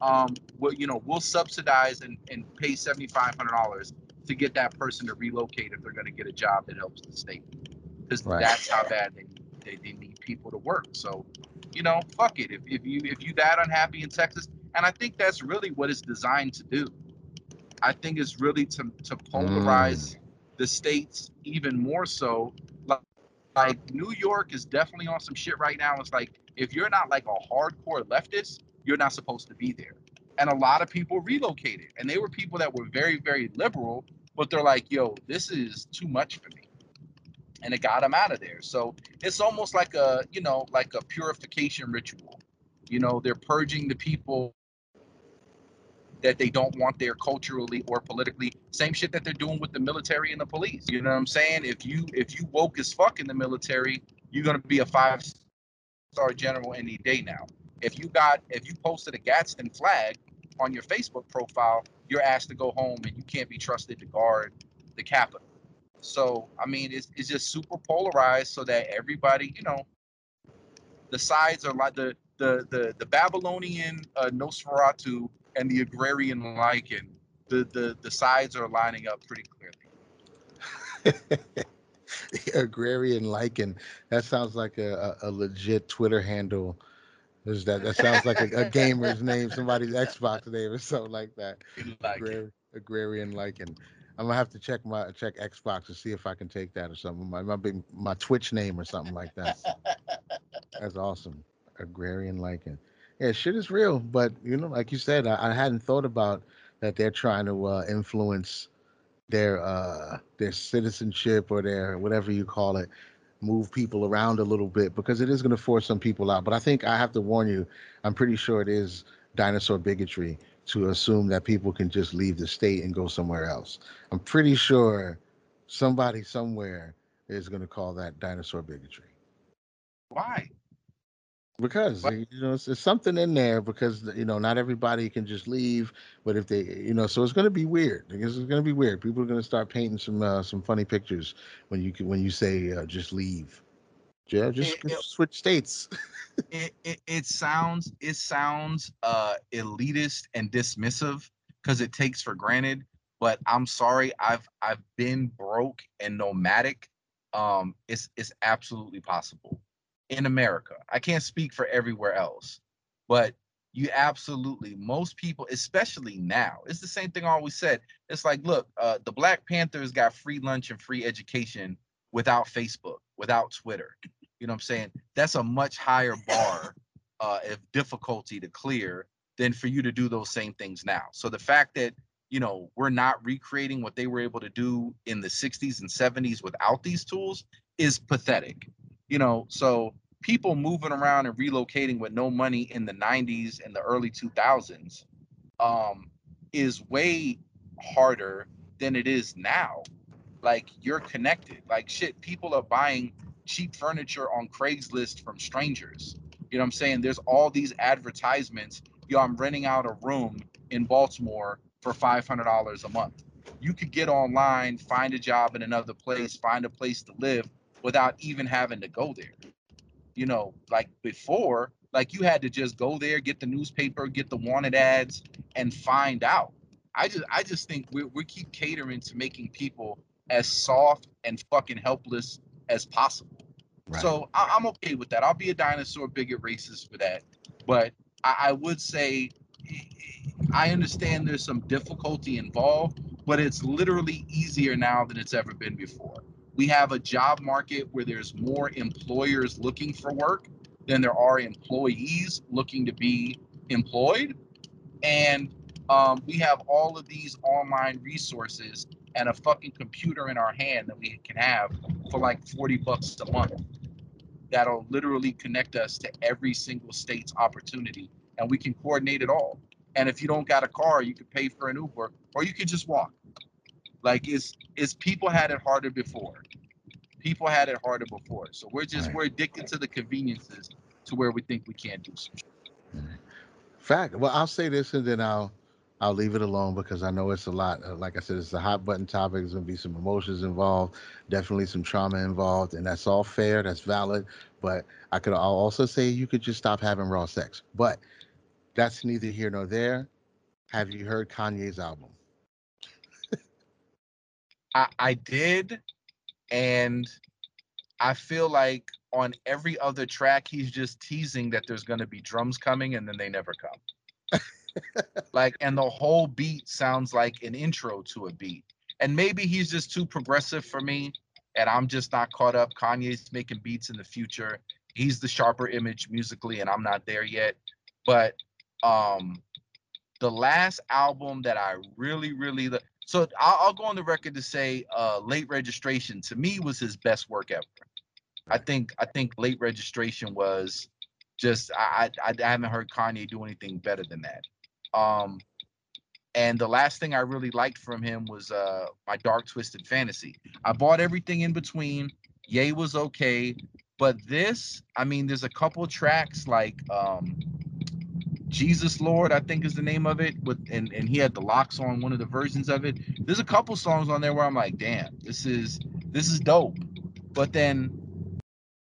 um, well, you know, we'll subsidize and, and pay $7,500 to get that person to relocate if they're going to get a job that helps the state because right. that's how bad they, they they need people to work. So, you know, fuck it. If, if you if you that unhappy in Texas, and I think that's really what it's designed to do. I think it's really to to polarize mm. The states even more so. Like, like New York is definitely on some shit right now. It's like if you're not like a hardcore leftist, you're not supposed to be there. And a lot of people relocated, and they were people that were very very liberal, but they're like, yo, this is too much for me and it got them out of there. So it's almost like a, you know, like a purification ritual. You know, they're purging the people that they don't want there culturally or politically. Same shit that they're doing with the military and the police. You know what I'm saying? If you if you woke as fuck in the military, you're gonna be a five star general any day now. If you got if you posted a Gadsden flag on your Facebook profile, you're asked to go home and you can't be trusted to guard the Capitol. So I mean, it's it's just super polarized, so that everybody, you know, the sides are like the the the the Babylonian uh, Nosferatu and the agrarian Lycan, The the the sides are lining up pretty clearly. the agrarian Lycan. That sounds like a, a, a legit Twitter handle. Is that that sounds like a, a, gamer's name, somebody's Xbox name or something like that. Agrar- agrarian Lycan. I'm gonna have to check my check Xbox to see if I can take that or something. My my big my Twitch name or something like that. That's awesome. Agrarian Lycan. Yeah, shit is real, but you know, like you said, I, I hadn't thought about that they're trying to uh, influence their uh their citizenship or their whatever you call it move people around a little bit because it is going to force some people out but i think i have to warn you i'm pretty sure it is dinosaur bigotry to assume that people can just leave the state and go somewhere else. I'm pretty sure somebody somewhere is going to call that dinosaur bigotry Why? Because What? you know it's, it's something in there because you know not everybody can just leave but if they you know so it's going to be weird. I guess it's going to be weird. People are going to start painting some uh, some funny pictures when you can when you say uh, just leave. Yeah just It- it- switch states. It, it it sounds it sounds uh elitist and dismissive because it takes for granted but i'm sorry i've i've been broke and nomadic. Um it's it's absolutely possible in america i can't speak for everywhere else but you absolutely most people especially now it's the same thing i always said it's like look uh the black panthers got free lunch and free education without facebook without twitter you know what i'm saying that's a much higher bar uh, of difficulty to clear than for you to do those same things now. So the fact that you know we're not recreating what they were able to do in the 60s and 70s without these tools is pathetic. You know, so people moving around and relocating with no money in the 90s and the early 2000s um, is way harder than it is now. Like you're connected. Like shit, people are buying cheap furniture on Craigslist from strangers. You know what I'm saying? There's all these advertisements. Yo, I'm renting out a room in Baltimore for $500 a month. You could get online, find a job in another place, find a place to live without even having to go there. You know, like before, like you had to just go there, get the newspaper, get the wanted ads, and find out. I just, I just think we we keep catering to making people as soft and fucking helpless as possible. Right. So I, I'm okay with that. I'll be a dinosaur bigot racist for that. But I, I would say I understand there's some difficulty involved, but it's literally easier now than it's ever been before. We have a job market where there's more employers looking for work than there are employees looking to be employed. And um, we have all of these online resources and a fucking computer in our hand that we can have for like 40 bucks a month that'll literally connect us to every single state's opportunity and we can coordinate it all and if you don't got a car you can pay for an uber or you can just walk like it's it's people had it harder before people had it harder before so we're just Right. we're addicted to the conveniences to where we think we can't do some shit. Fact. Well, I'll say this and then I'll I'll leave it alone because I know it's a lot. Uh, Like I said, it's a hot button topic. There's gonna be some emotions involved, definitely some trauma involved, and that's all fair. That's valid. But I could I'll also say you could just stop having raw sex. But that's neither here nor there. Have you heard Kanye's album? I, I did and i feel like on every other track he's just teasing that there's going to be drums coming and then they never come. Like and the whole beat sounds like an intro to a beat. And maybe he's just too progressive for me and i'm just not caught up. Kanye's making beats in the future. He's the sharper image musically and i'm not there yet. But um the last album that i really really so I'll, I'll go on the record to say uh late registration to me was his best work ever. I think i think late registration was just i i, I haven't heard kanye do anything better than that. Um and the last thing i really liked from him was uh my dark twisted fantasy. I bought everything in between. Ye was okay. But this i mean there's a couple tracks like um jesus lord i think is the name of it with and, and he had the LOX on one of the versions of it. There's a couple songs on there where i'm like damn this is this is dope. But then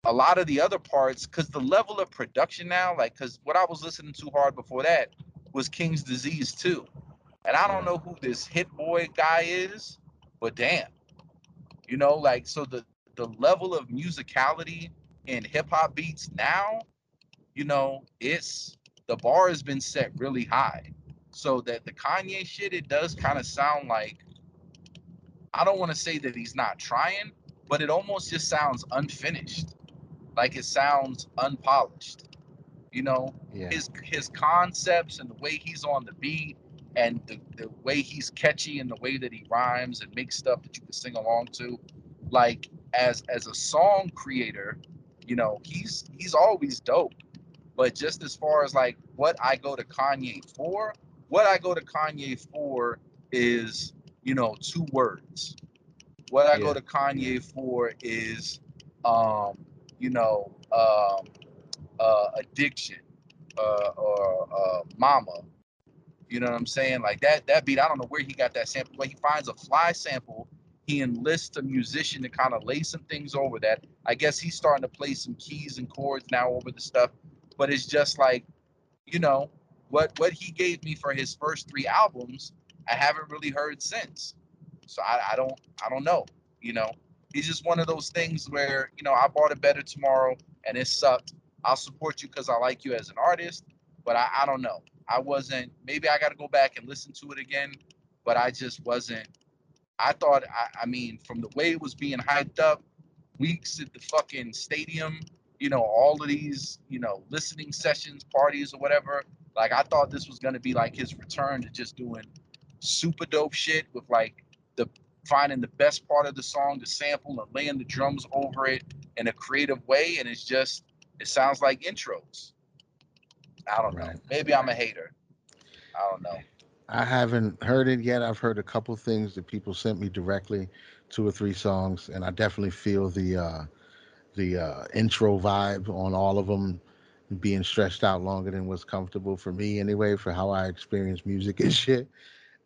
a lot of the other parts because the level of production now like because what i was listening to hard before that was King's Disease II. And i don't know who this Hit-Boy guy is but damn. You know like so the the level of musicality in hip-hop beats now you know it's the bar has been set really high so that the kanye shit it does kind of sound like i don't want to say that he's not trying but it almost just sounds unfinished. Like it sounds unpolished you know? Yeah. his his concepts and the way he's on the beat and the, the way he's catchy and the way that he rhymes and makes stuff that you can sing along to. Like as as a song creator you know he's he's always dope but just as far as like what i go to kanye for what I go to Kanye for is, you know, two words. What I go to Kanye for is, um, you know, um, uh, addiction, uh, or uh, mama. You know what I'm saying? Like that that beat. I don't know where he got that sample, but he finds a fly sample. He enlists a musician to kind of lay some things over that. I guess he's starting to play some keys and chords now over the stuff, but it's just like, you know, what what he gave me for his first three albums, I haven't really heard since. So I, I don't I don't know. You know, he's just one of those things where you know I bought it better tomorrow and it sucked. I'll support you because I like you as an artist, but I, I don't know. I wasn't. Maybe I got to go back and listen to it again, but I just wasn't. I thought. I, I mean, from the way it was being hyped up, weeks at the fucking stadium, you know, all of these, you know, listening sessions, parties, or whatever. Like I thought this was gonna be like his return to just doing super dope shit with like the finding the best part of the song to sample and laying the drums over it in a creative way, and it's just it sounds like intros. I don't know. Maybe I'm a hater. I don't know. I haven't heard it yet. I've heard a couple things that people sent me directly, two or three songs, and I definitely feel the uh, the uh, intro vibe on all of them being stretched out longer than what's comfortable for me anyway, for how I experience music and shit.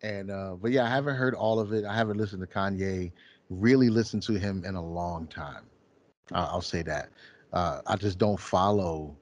And uh, but yeah, I haven't heard all of it. I haven't listened to Kanye, really listened to him in a long time. I- I'll say that. Uh, I just don't follow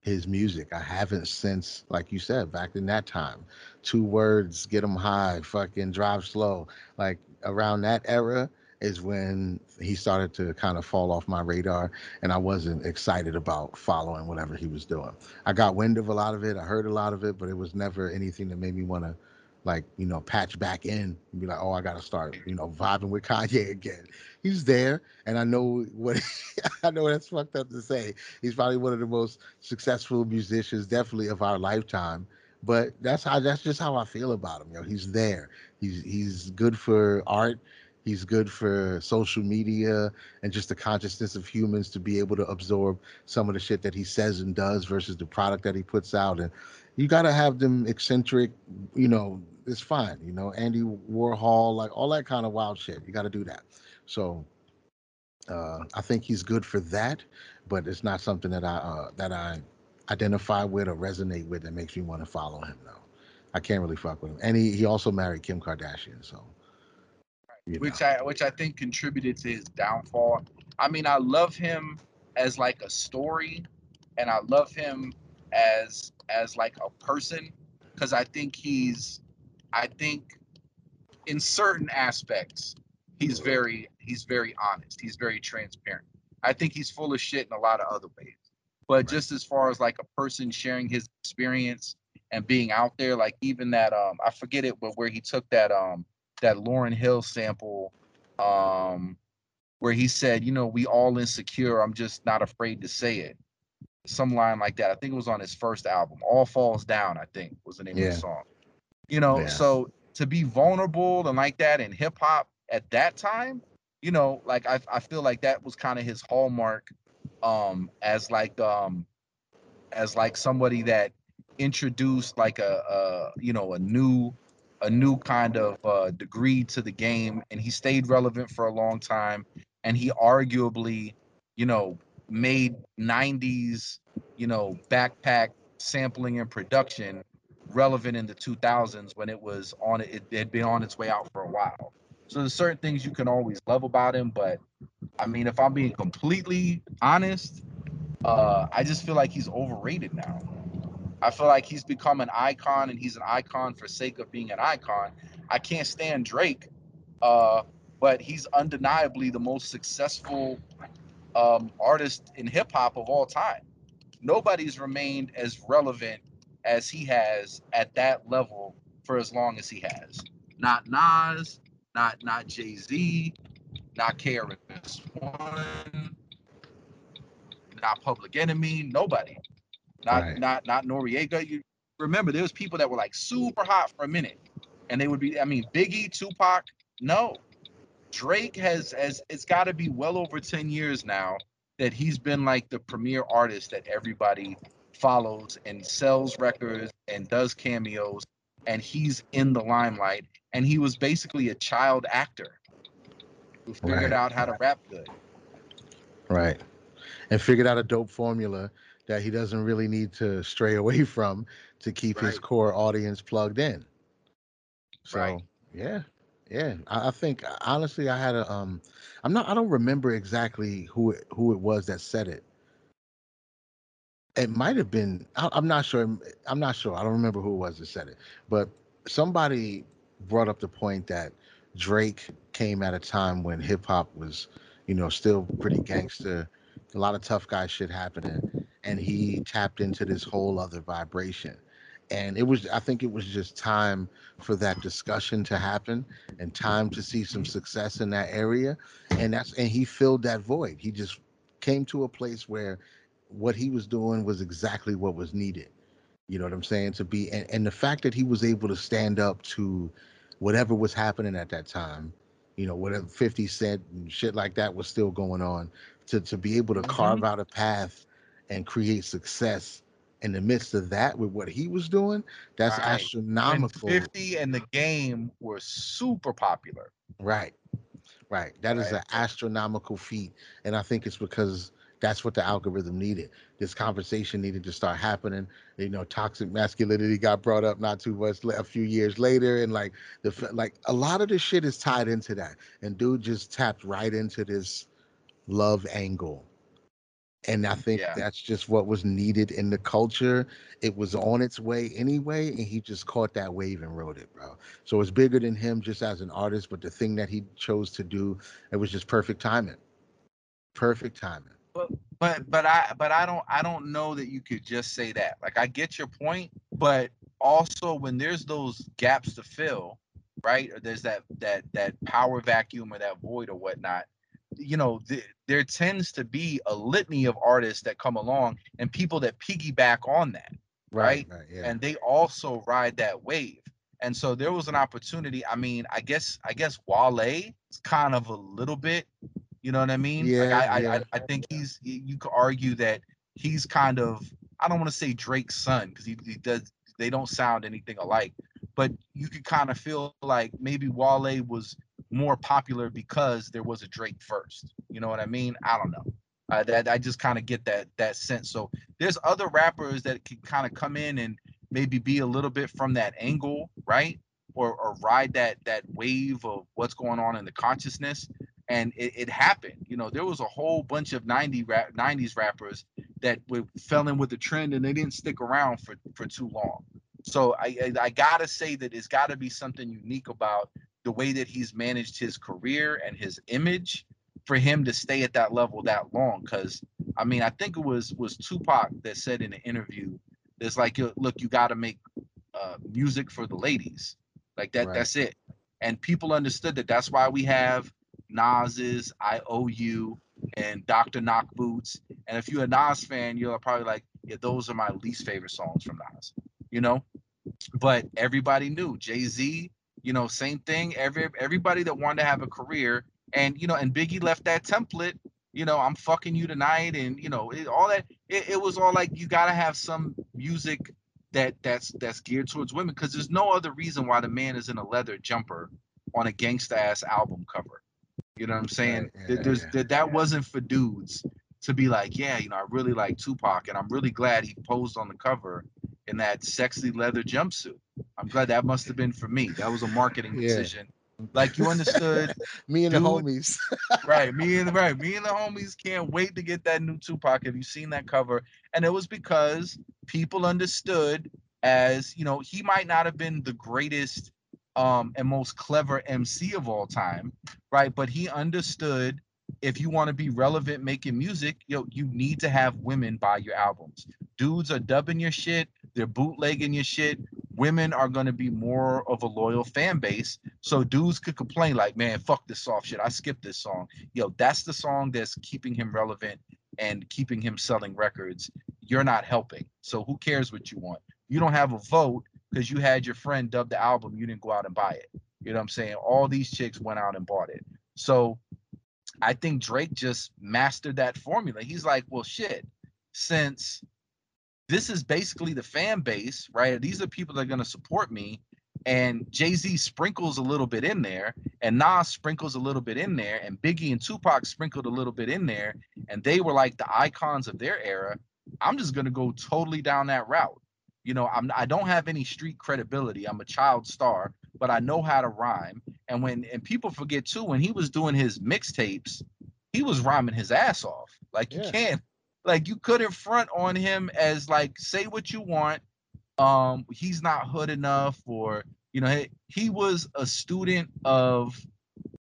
his music. I haven't since, like you said, back in that time. Two words, get them high, fucking drive slow. Like around that era is when he started to kind of fall off my radar, and I wasn't excited about following whatever he was doing. I got wind of a lot of it, I heard a lot of it, but it was never anything that made me want to. Like you know, patch back in and be like, oh, I gotta start, you know, vibing with Kanye again. He's there, and I know what I know. That's fucked up to say. He's probably one of the most successful musicians, definitely of our lifetime. But that's how that's just how I feel about him. You know, he's there. He's he's good for art. He's good for social media and just the consciousness of humans to be able to absorb some of the shit that he says and does versus the product that he puts out. And you gotta have them eccentric, you know, it's fine, you know, Andy Warhol, like all that kind of wild shit. You gotta do that. So uh, I think he's good for that, but it's not something that I uh, that I identify with or resonate with that makes me want to follow him. though. I can't really fuck with him. And he, he also married Kim Kardashian, so you know. which I which I think contributed to his downfall. I mean, I love him as like a story, and I love him as as like a person because I think he's, I think, in certain aspects, he's very he's very honest. He's very transparent. I think he's full of shit in a lot of other ways. But just as far as like a person sharing his experience and being out there, like even that um I forget it, but where he took that um that Lauryn Hill sample, um, where he said, you know, we all insecure. I'm just not afraid to say it. Some line like that. I think it was on his first album. All Falls Down, I think, was the name of the song. You know, Yeah. so to be vulnerable and like that in hip hop at that time, you know, like I I feel like that was kind of his hallmark um as like um as like somebody that introduced like a, a you know a new a new kind of uh, degree to the game, and he stayed relevant for a long time. And he arguably, you know, made '90s, you know, backpack sampling and production relevant in the 2000s when it was on it. It had been on its way out for a while. So there's certain things you can always love about him, but I mean, if I'm being completely honest, uh, I just feel like he's overrated now. I feel like he's become an icon, and he's an icon for sake of being an icon. I can't stand Drake, uh, but he's undeniably the most successful um, artist in hip hop of all time. Nobody's remained as relevant as he has at that level for as long as he has. Not Nas, not not Jay Z, not KRS One, not Public Enemy. Nobody. Not Right. not not Noriega. You remember there was people that were like super hot for a minute, and they would be. I mean, Biggie, Tupac. No, Drake has as it's got to be well over ten years now that he's been like the premier artist that everybody follows and sells records and does cameos and he's in the limelight and he was basically a child actor who figured Right. out how to rap good. Right. And figured out a dope formula that he doesn't really need to stray away from to keep his core audience plugged in. So Right. yeah, yeah. I, I think honestly, I had a um, I'm not. I don't remember exactly who it, who it was that said it. It might have been. I, I'm not sure. I'm not sure. I don't remember who it was that said it. But somebody brought up the point that Drake came at a time when hip hop was, you know, still pretty gangster. A lot of tough guy shit happening, and he tapped into this whole other vibration. And it was, I think, it was just time for that discussion to happen and time to see some success in that area. And that's and he filled that void. He just came to a place where what he was doing was exactly what was needed. You know what I'm saying? To be and, and the fact that he was able to stand up to whatever was happening at that time, you know, whatever 50 Cent and shit like that was still going on, to to be able to mm-hmm. carve out a path and create success in the midst of that with what he was doing, that's Right. Astronomical. 50 and the game were super popular. Right. Right. That is Right. an astronomical feat. And I think it's because that's what the algorithm needed. This conversation needed to start happening. You know, toxic masculinity got brought up not too much a few years later. And like the like a lot of this shit is tied into that. And dude just tapped right into this love angle. And I think Yeah. that's just what was needed in the culture. It was on its way anyway, and he just caught that wave and rode it, bro. So it's bigger than him just as an artist, but the thing that he chose to do, it was just perfect timing. Perfect timing. But but I but I don't I don't know that you could just say that. Like I get your point, but also when there's those gaps to fill, right? Or there's that that that power vacuum or that void or whatnot. You know, th- there tends to be a litany of artists that come along and people that piggyback on that. Right. Right. yeah. and they also ride that wave. And so there was an opportunity. I mean, I guess I guess Wale is kind of a little bit, you know what I mean? Yeah, I, I, yeah. I I think he's you could argue that he's kind of I don't want to say Drake's son because he, he does they don't sound anything alike, but you could kind of feel like maybe Wale was more popular because there was a Drake first. You know what I mean? I don't know. Uh, that I just kind of get that that sense. So there's other rappers that can kind of come in and maybe be a little bit from that angle, right? Or or ride that that wave of what's going on in the consciousness. And it, it happened. You know, there was a whole bunch of 90 rap, 90s rappers that were, fell in with the trend and they didn't stick around for, for too long. So I, I, I gotta say that it's gotta be something unique about the way that he's managed his career and his image for him to stay at that level that long. Cause I mean, I think it was was Tupac that said in an interview, "It's like, look, you got to make uh, music for the ladies, like that. Right. That's it." And people understood that. That's why we have Nas's "I Owe You" and Dr. Knock Boots. And if you're a Nas fan, you're probably like, "Yeah, those are my least favorite songs from Nas," you know. But everybody knew Jay Z. You know, same thing. Every everybody that wanted to have a career, and you know, and Biggie left that template you know, I'm fucking you tonight, and you know, it, all that. It, it was all like you gotta have some music that that's that's geared towards women, because there's no other reason why the man is in a leather jumper on a gangsta ass album cover. You know what I'm saying? There- yeah, There's yeah, that that wasn't for dudes to be like, yeah, you know, I really like Tupac, and I'm really glad he posed on the cover in that sexy leather jumpsuit. I'm glad that must have been for me. That was a marketing Yeah. decision. Like you understood Me and the homies. right me and right me and the homies can't wait to get that new tupac have you seen that cover and it was because people understood as you know he might not have been the greatest um and most clever mc of all time right but he understood if you want to be relevant making music yo you need to have women buy your albums dudes are dubbing your shit they're bootlegging your shit women are going to be more of a loyal fan base so dudes could complain like man fuck this soft shit i skipped this song yo, that's the song that's keeping him relevant and keeping him selling records. You're not helping. So who cares what you want? You don't have a vote because you had your friend dub the album. You didn't go out and buy it. You know what I'm saying? All these chicks went out and bought it. So I think Drake just mastered that formula. He's like, well, shit, since this is basically the fan base, right? These are people that are going to support me. and Jay Z sprinkles a little bit in there, and Nas sprinkles a little bit in there, and Biggie and Tupac sprinkled a little bit in there, and they were like the icons of their era. I'm just gonna go totally down that route. You know, I'm I don't have any street credibility. I'm a child star, but I know how to rhyme. And when and people forget too, when he was doing his mixtapes, he was rhyming his ass off. Like you can't, like you couldn't front on him as like say what you want. Um, he's not hood enough, or you know, he, he was a student of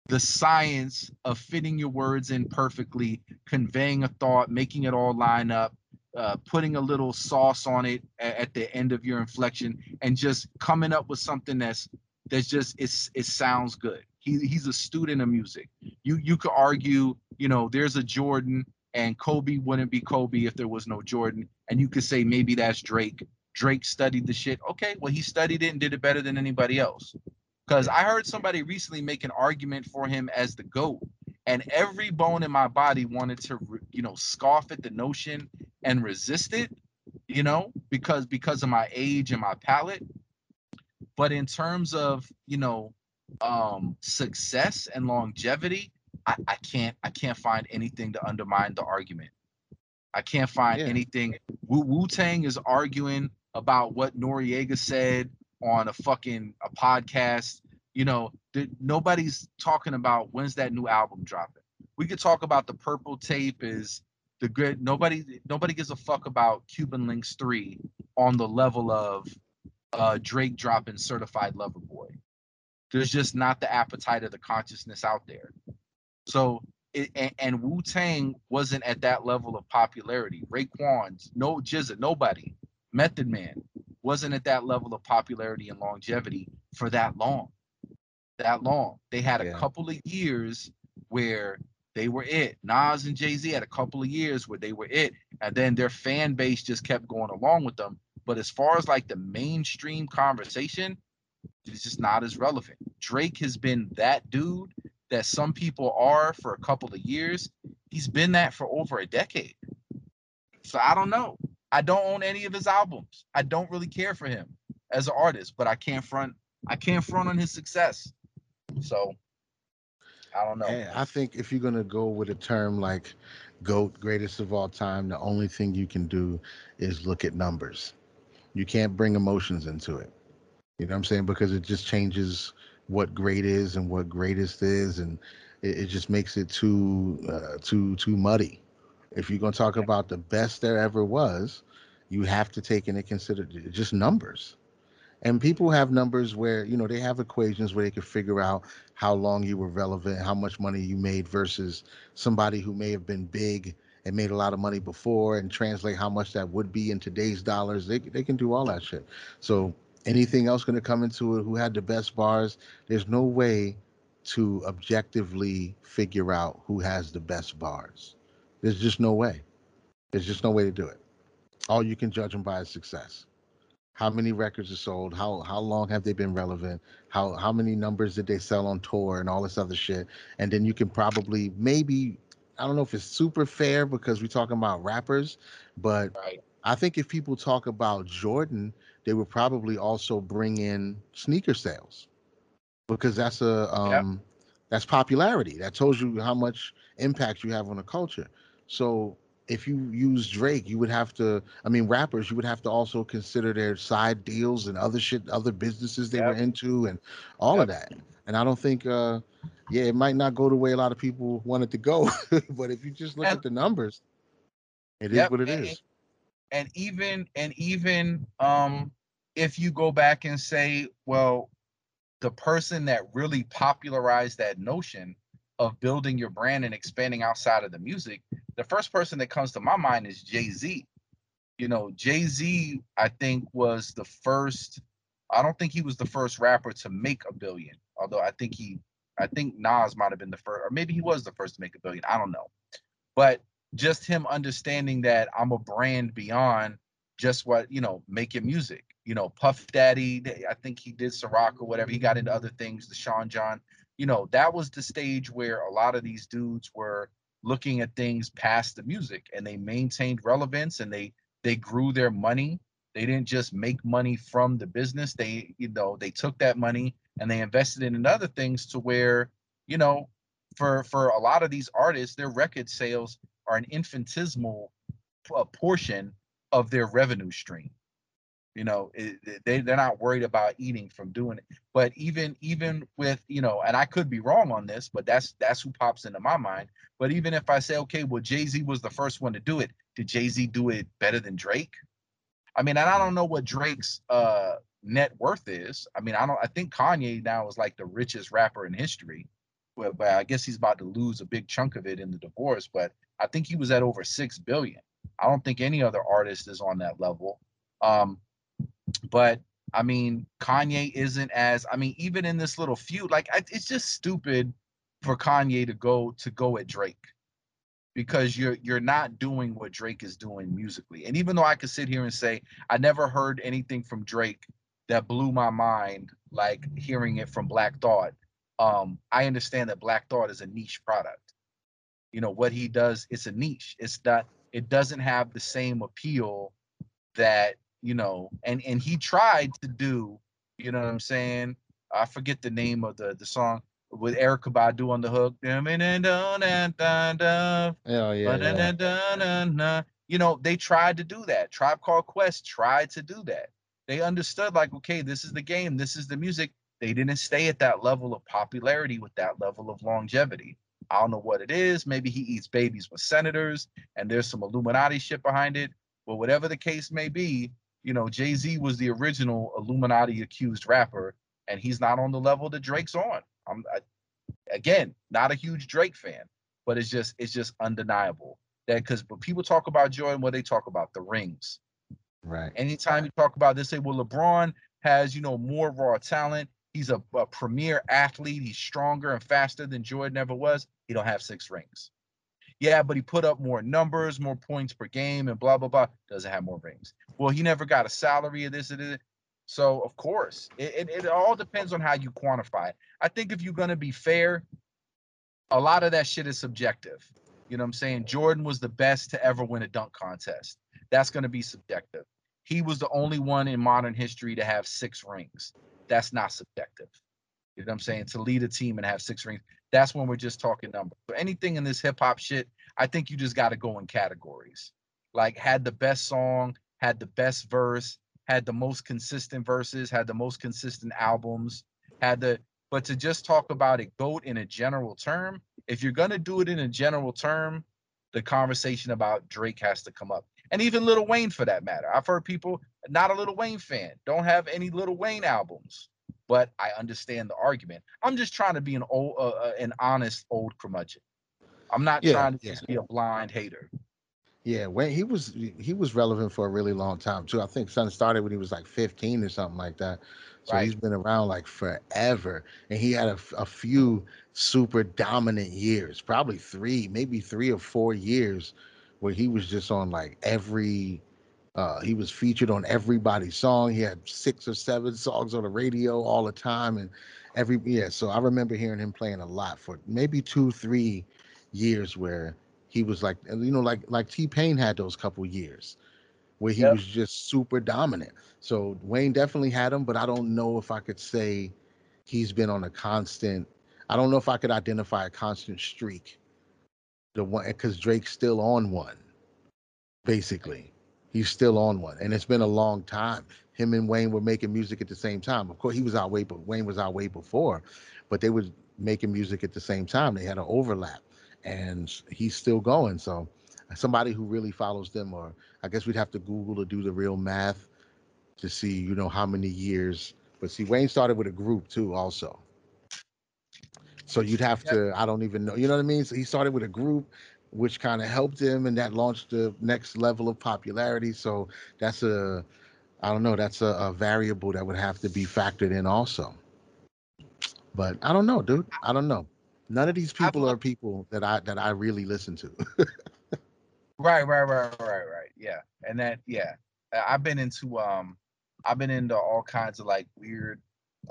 the science of fitting your words in perfectly, conveying a thought, making it all line up, uh, putting a little sauce on it at, at the end of your inflection, and just coming up with something that's that's just it's it sounds good. He he's a student of music. You you could argue, you know, there's a Jordan and Kobe wouldn't be Kobe if there was no Jordan, and you could say maybe that's Drake. Drake studied the shit. Okay, well he studied it and did it better than anybody else. Because I heard somebody recently make an argument for him as the GOAT, and every bone in my body wanted to, you know, scoff at the notion and resist it, you know, because because of my age and my palate. But in terms of, you know, um success and longevity, I, I can't I can't find anything to undermine the argument. I can't find Yeah. anything. Wu Wu Tang is arguing about what Noriega said on a fucking a podcast. You know, nobody's talking about when's that new album dropping. We could talk about the purple tape is the good. Nobody nobody gives a fuck about Cuban Linx three on the level of uh, Drake dropping Certified Lover Boy. There's just not the appetite of the consciousness out there. So it, and, and Wu Tang wasn't at that level of popularity. Raekwon, no GZA, nobody. Method Man wasn't at that level of popularity and longevity for that long. That long. They had a Yeah. couple of years where they were it. Nas and Jay Z had a couple of years where they were it, and then their fan base just kept going along with them. But as far as like the mainstream conversation, it's just not as relevant. Drake has been that dude that some people are for a couple of years. He's been that for over a decade. So I don't know. I don't own any of his albums. I don't really care for him as an artist, but I can't front I can't front on his success. So I don't know. And I think if you're gonna go with a term like GOAT, greatest of all time, the only thing you can do is look at numbers. You can't bring emotions into it. You know what I'm saying? Because it just changes what great is and what greatest is, and it, it just makes it too uh, too too muddy. If you're gonna talk about the best there ever was, you have to take into consideration just numbers. And people have numbers where you know they have equations where they can figure out how long you were relevant, how much money you made versus somebody who may have been big and made a lot of money before and translate how much that would be in today's dollars. They they can do all that shit. So anything else going to come into it? Who had the best bars? There's no way to objectively figure out who has the best bars. There's just no way. There's just no way to do it. All you can judge them by is success. How many records are sold? How how long have they been relevant? How how many numbers did they sell on tour and all this other shit? And then you can probably maybe I don't know if it's super fair because we're talking about rappers, but Right. I think if people talk about Jordan, they would probably also bring in sneaker sales because that's a Yep. um that's popularity. That tells you how much impact you have on a culture. So if you use Drake, you would have to I mean rappers, you would have to also consider their side deals and other shit, other businesses they were into and all of that. And I don't think uh yeah, it might not go the way a lot of people want it to go, but if you just look And- at the numbers, it is Yep, what it and- is. and even and even um if you go back and say well the person that really popularized that notion of building your brand and expanding outside of the music the first person that comes to my mind is jay-z you know jay-z i think was the first i don't think he was the first rapper to make a billion although i think he i think nas might have been the first or maybe he was the first to make a billion i don't know but just him understanding that I'm a brand beyond just what you know making music. You know, Puff Daddy, I think he did Ciroc or whatever. He got into other things, the Sean John. You know, that was the stage where a lot of these dudes were looking at things past the music, and they maintained relevance and they they grew their money They didn't just make money from the business. They, you know, they took that money and they invested it in other things to where, you know, for for a lot of these artists, their record sales are an infinitesimal portion of their revenue stream. You know, it, they they're not worried about eating from doing it. But even even with you know, and I could be wrong on this, but that's that's who pops into my mind. But even if I say, okay, well, Jay Z was the first one to do it, did Jay Z do it better than Drake? I mean, and I don't know what Drake's uh net worth is. I mean, I don't. I think Kanye now is like the richest rapper in history. But, but I guess he's about to lose a big chunk of it in the divorce. But I think he was at over six billion. I don't think any other artist is on that level. Um, but I mean, Kanye isn't as. I mean, even in this little feud, like it's just stupid for Kanye to go to go at Drake because you're you're not doing what Drake is doing musically. And even though I could sit here and say I never heard anything from Drake that blew my mind like hearing it from Black Thought, um, I understand that Black Thought is a niche product. You know what he does, it's a niche. It's not. It doesn't have the same appeal that you know. And and he tried to do. You know what I'm saying? I forget the name of the the song with Erykah Badu on the hook. Oh yeah, yeah. You know, they tried to do that. Tribe Called Quest tried to do that. They understood, like, okay, this is the game, this is the music. They didn't stay at that level of popularity with that level of longevity. I don't know what it is. Maybe he eats babies with senators and there's some Illuminati shit behind it. But whatever the case may be, you know, Jay Z was the original Illuminati accused rapper, and he's not on the level that Drake's on. I'm I, again not a huge Drake fan, but it's just it's just undeniable that because when people talk about Jordan, what they talk about the rings. Right. Anytime you talk about this, say, well, LeBron has you know more raw talent. He's a, a premier athlete. He's stronger and faster than Jordan ever was. He don't have six rings. Yeah, but he put up more numbers, more points per game, and blah blah blah. Doesn't have more rings. Well, he never got a salary of this and that. So of course, it, it, it all depends on how you quantify it. I think if you're gonna be fair, a lot of that shit is subjective. You know what I'm saying? Jordan was the best to ever win a dunk contest. That's gonna be subjective. He was the only one in modern history to have six rings. That's not subjective. You know what I'm saying? To lead a team and have six rings. That's when we're just talking numbers. So anything in this hip hop shit, I think you just got to go in categories. Like had the best song, had the best verse, had the most consistent verses, had the most consistent albums, had the but to just talk about it goat in a general term, if you're gonna do it in a general term, the conversation about Drake has to come up. And even Lil Wayne for that matter. I've heard people not a Lil Wayne fan, don't have any Lil Wayne albums, but I understand the argument. I'm just trying to be an old, uh, uh, an honest old curmudgeon. I'm not Yeah, trying to yeah. just be a blind hater. Yeah, Wayne he was he was relevant for a really long time too. I think Sun started when he was like 15 or something like that. So Right. he's been around like forever, and he had a, a few super dominant years, probably three, maybe three or four years, where he was just on like every. Uh, he was featured on everybody's song. He had six or seven songs on the radio all the time, and every yeah. So I remember hearing him playing a lot for maybe two, three years where he was like you know like like t-pain had those couple years where he Yep. was just super dominant so wayne definitely had him but i don't know if i could say he's been on a constant i don't know if i could identify a constant streak the one because drake's still on one basically he's still on one and it's been a long time him and wayne were making music at the same time of course he was out way but wayne was out way before but they were making music at the same time they had an overlap and he's still going. So somebody who really follows them, or I guess we'd have to Google to do the real math to see, you know, how many years. But see, Wayne started with a group too, also. So you'd have to, I don't even know, you know what I mean? So he started with a group, which kind of helped him, and that launched the next level of popularity. So that's a, I don't know, that's a, a variable that would have to be factored in also. But I don't know, dude. I don't know. None of these people are people that I that I really listen to. Right, right, right, right, right. Yeah, and that, yeah, I've been into um, I've been into all kinds of like weird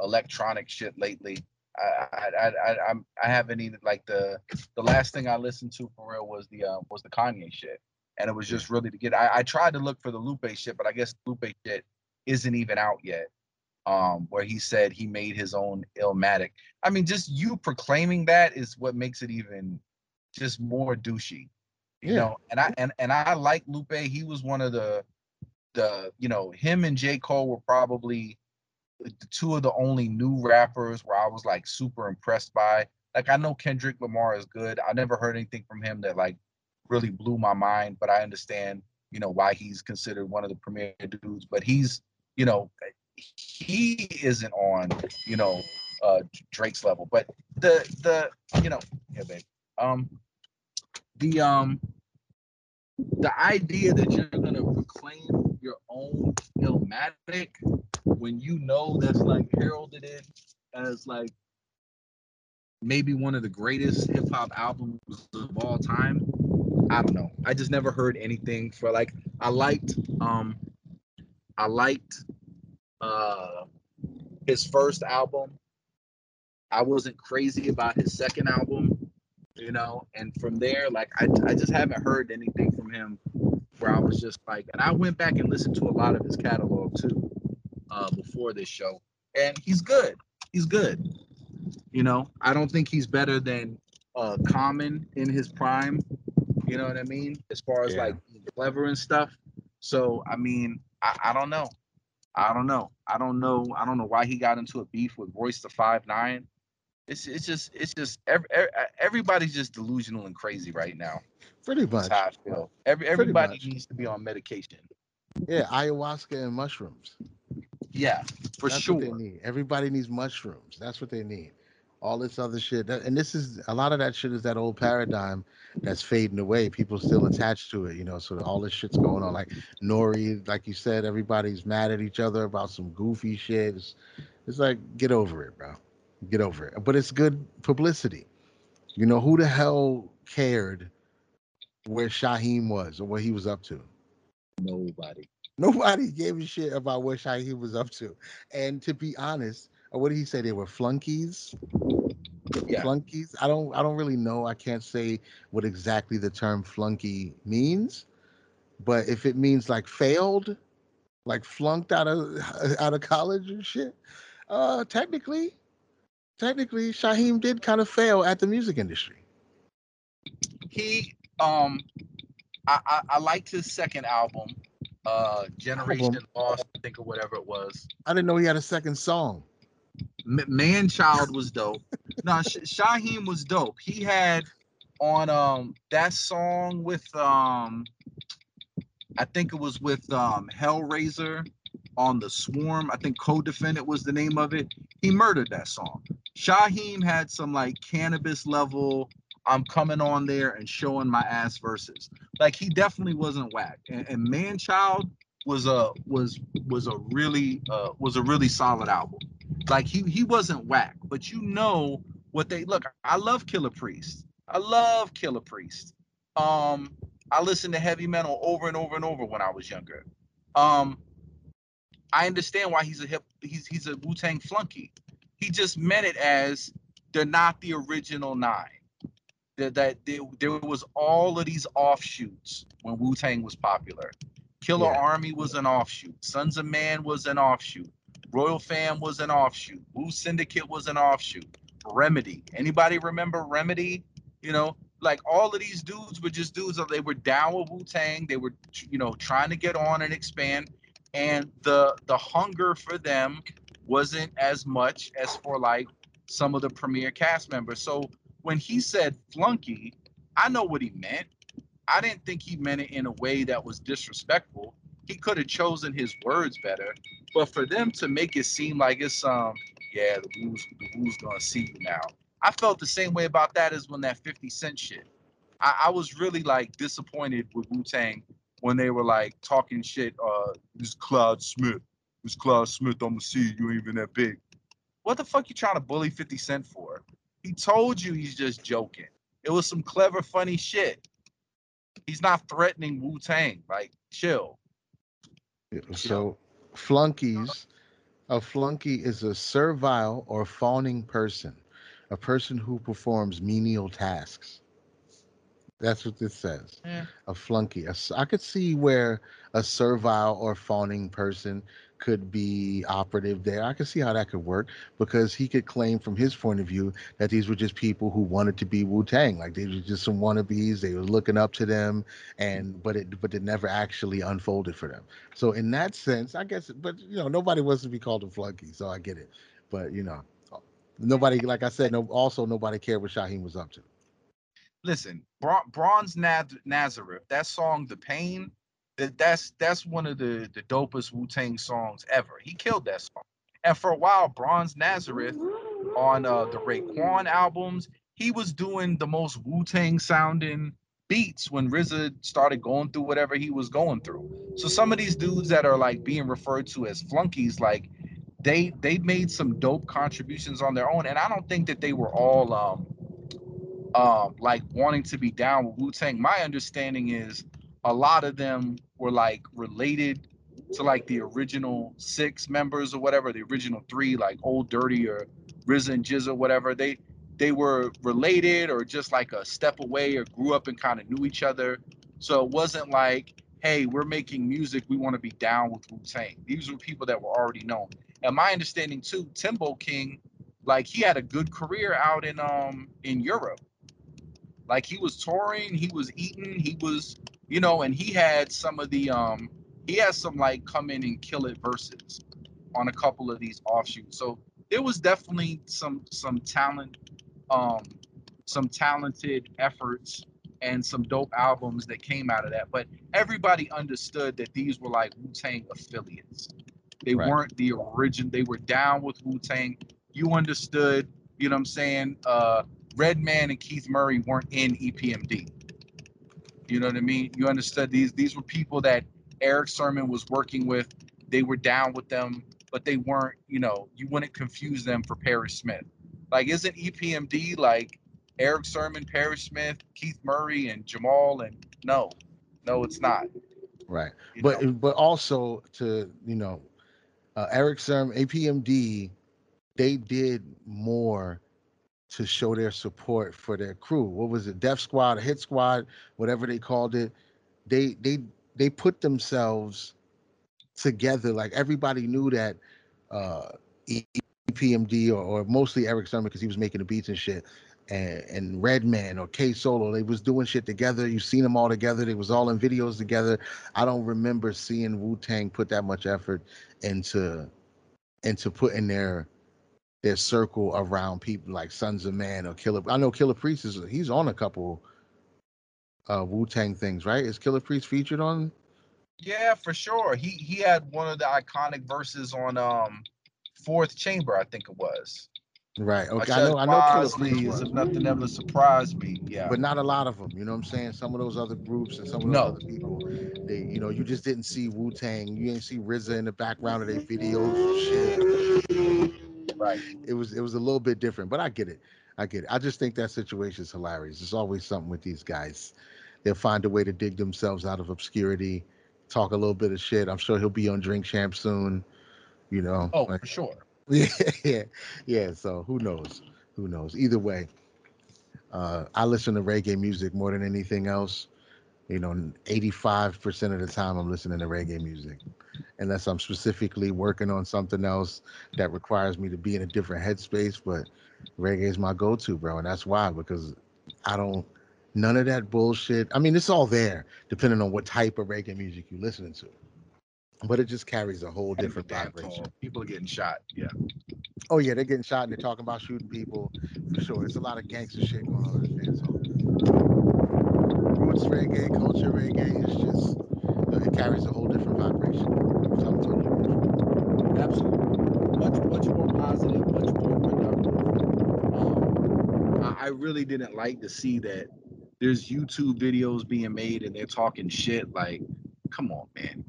electronic shit lately. I, I, I, I, I'm, I haven't even like the the last thing I listened to for real was the uh, was the Kanye shit, and it was just really to get. I, I tried to look for the Lupe shit, but I guess Lupe shit isn't even out yet. Um, where he said he made his own Illmatic. I mean, just you proclaiming that is what makes it even just more douchey. You Yeah. know, and I and and I like Lupe. He was one of the the you know him and J Cole were probably two of the only new rappers where I was like super impressed by. Like I know Kendrick Lamar is good. I never heard anything from him that like really blew my mind, but I understand, you know, why he's considered one of the premier dudes. But he's, you know, he isn't on, you know, uh Drake's level. But the the you know, yeah, babe. Um the um the idea that you're gonna proclaim your own Illmatic when you know that's like heralded it as like maybe one of the greatest hip hop albums of all time. I don't know. I just never heard anything for like I liked um I liked uh his first album. I wasn't crazy about his second album, you know, and from there like I I just haven't heard anything from him where I was just like and I went back and listened to a lot of his catalog too uh before this show and he's good. He's good. You know, I don't think he's better than uh Common in his prime. You know what I mean? As far as Yeah. like clever and stuff. So I mean, I, I don't know. I don't know. I don't know. I don't know why he got into a beef with Royce the Five Nine. It's it's just it's just every, everybody's just delusional and crazy right now. Pretty That's much. how I feel. Every everybody needs to be on medication. Yeah, ayahuasca and mushrooms. Yeah, for That's sure. what they need. Everybody needs mushrooms. That's what they need. All this other shit. And this is a lot of that shit is that old paradigm that's fading away. People still attached to it, you know. So all this shit's going on. Like Nori, like you said, everybody's mad at each other about some goofy shit. It's, it's like get over it, bro. Get over it. But it's good publicity. You know who the hell cared where Shyheim was or what he was up to? Nobody. Nobody gave a shit about what Shyheim was up to. And to be honest, what did he say? They were flunkies. Yeah. Flunkies. I don't. I don't really know. I can't say what exactly the term flunky means. But if it means like failed, like flunked out of out of college and shit, uh, technically, technically, Shyheim did kind of fail at the music industry. He um I, I, I liked his second album, uh Generation Lost, I think or whatever it was. I didn't know he had a second song. M- Man Child was dope. no, Sh- Shyheim was dope. He had on um that song with um I think it was with um Hell Razah on the Swarm. I think Co-Defendant was the name of it. He murdered that song. Shyheim had some like cannabis level. I'm coming on there and showing my ass verses. Like he definitely wasn't whack. And, and Man Child was a was was a really uh was a really solid album. Like he he wasn't whack, but you know what they look. I love Killah Priest. I love Killah Priest. Um, I listened to heavy metal over and over and over when I was younger. Um, I understand why he's a hip. He's he's a Wu Tang flunky. He just meant it as they're not the original nine. That that there, there was all of these offshoots when Wu Tang was popular. Killer Yeah. Army was an offshoot. Sunz of Man was an offshoot. Royal Fam was an offshoot. Wu Syndicate was an offshoot. Remedy. Anybody remember Remedy? You know, like all of these dudes were just dudes that they were down with Wu Tang. They were, you know, trying to get on and expand. And the the hunger for them wasn't as much as for like some of the premier cast members. So when he said flunky, I know what he meant. I didn't think he meant it in a way that was disrespectful. He could have chosen his words better. But for them to make it seem like it's um, yeah, the Wu's the gonna see you now. I felt the same way about that as when that 50 Cent shit. I, I was really like disappointed with Wu Tang when they were like talking shit. Uh, this Cloud Smith, this Cloud Smith, I'm gonna see you ain't even that big. What the fuck you trying to bully 50 Cent for? He told you he's just joking. It was some clever, funny shit. He's not threatening Wu Tang. Like, chill. So, flunkies, a flunky is a servile or fawning person, a person who performs menial tasks. That's what this says. Yeah. A flunky. A I could see where a servile or fawning person could be operative there. I could see how that could work because he could claim from his point of view that these were just people who wanted to be Wu Tang, like they were just some wannabes. They were looking up to them, and mm-hmm. but it but it never actually unfolded for them. So in that sense, I guess. But you know, nobody wants to be called a flunky, so I get it. But you know, nobody, like I said, no. Also, nobody cared what Shyheim was up to. listen, Bron- Bronze Naz- Nazareth, that song, "The Pain," that that's that's one of the the dopest Wu Tang songs ever. He killed that song, and for a while, Bronze Nazareth on uh, the Raekwon albums, he was doing the most Wu Tang sounding beats when RZA started going through whatever he was going through. So some of these dudes that are like being referred to as flunkies, like they they made some dope contributions on their own, and I don't think that they were all um um like wanting to be down with Wu Tang. My understanding is a lot of them were like related to like the original six members or whatever, the original three, like Old Dirty or RZA and GZA, whatever. They they were related or just like a step away or grew up and kind of knew each other. So it wasn't like, hey, we're making music, we want to be down with Wu Tang. These were people that were already known. And my understanding too, Timbo King, like he had a good career out in um in Europe. Like he was touring, he was eating, he was, you know, and he had some of the um he had some like come in and kill it verses on a couple of these offshoots. So there was definitely some some talent, um, some talented efforts and some dope albums that came out of that. But everybody understood that these were like Wu Tang affiliates. They Right. weren't the origin. They were down with Wu Tang. You understood. You know what I'm saying? Uh, Redman and Keith Murray weren't in EPMD. You know what I mean? You understood these. These were people that Erick Sermon was working with. They were down with them, but they weren't. You know, you wouldn't confuse them for Parrish Smith. Like, isn't EPMD like Erick Sermon, Parrish Smith, Keith Murray, and Jamal? And no, no, it's not. Right. you but know? but also to you know uh, Erick Sermon, EPMD they did more to show their support for their crew what was it Def Squad Hit Squad whatever they called it they they they put themselves together like everybody knew that uh EPMD or, or mostly Erick Sermon because he was making the beats and shit and, and Redman or K Solo, they was doing shit together. You seen them all together. They was all in videos together. I don't remember seeing Wu Tang put that much effort into into putting their their circle around people like Sunz of Man or Killer. I know Killah Priest is he's on a couple uh Wu Tang things, right? Is Killah Priest featured on? Yeah, for sure. He he had one of the iconic verses on um Fourth Chamber, I think it was. Right. Okay. I Such know. I know Killah Priest was, if nothing ever surprised me. Yeah. but not a lot of them. You know what I'm saying? Some of those other groups and some of those No. other people, they, you know, you just didn't see Wu Tang. You didn't see RZA in the background of their videos. Shit. Right. it was it was a little bit different, but I get it. I get it. I just think that situation is hilarious. There's always something with these guys. They'll find a way to dig themselves out of obscurity, talk a little bit of shit. I'm sure he'll be on Drink Champ soon. You know. Oh, like- for sure. yeah, yeah, yeah. So who knows? Who knows? Either way, uh, I listen to reggae music more than anything else. You know, 85% of the time I'm listening to reggae music, unless I'm specifically working on something else that requires me to be in a different headspace. But reggae is my go-to, bro, and that's why because I don't none of that bullshit. I mean, it's all there, depending on what type of reggae music you're listening to. But it just carries a whole different vibration. People are getting shot. Yeah. Oh yeah, they're getting shot and they're talking about shooting people for sure. It's a lot of gangster shit going on in there. So roots reggae, culture reggae, it's just uh, it carries a whole different vibration. Something totally different. Absolutely. Much, much more positive, much more productive. Um, I, I really didn't like to see that there's YouTube videos being made and they're talking shit. Like, come on, man.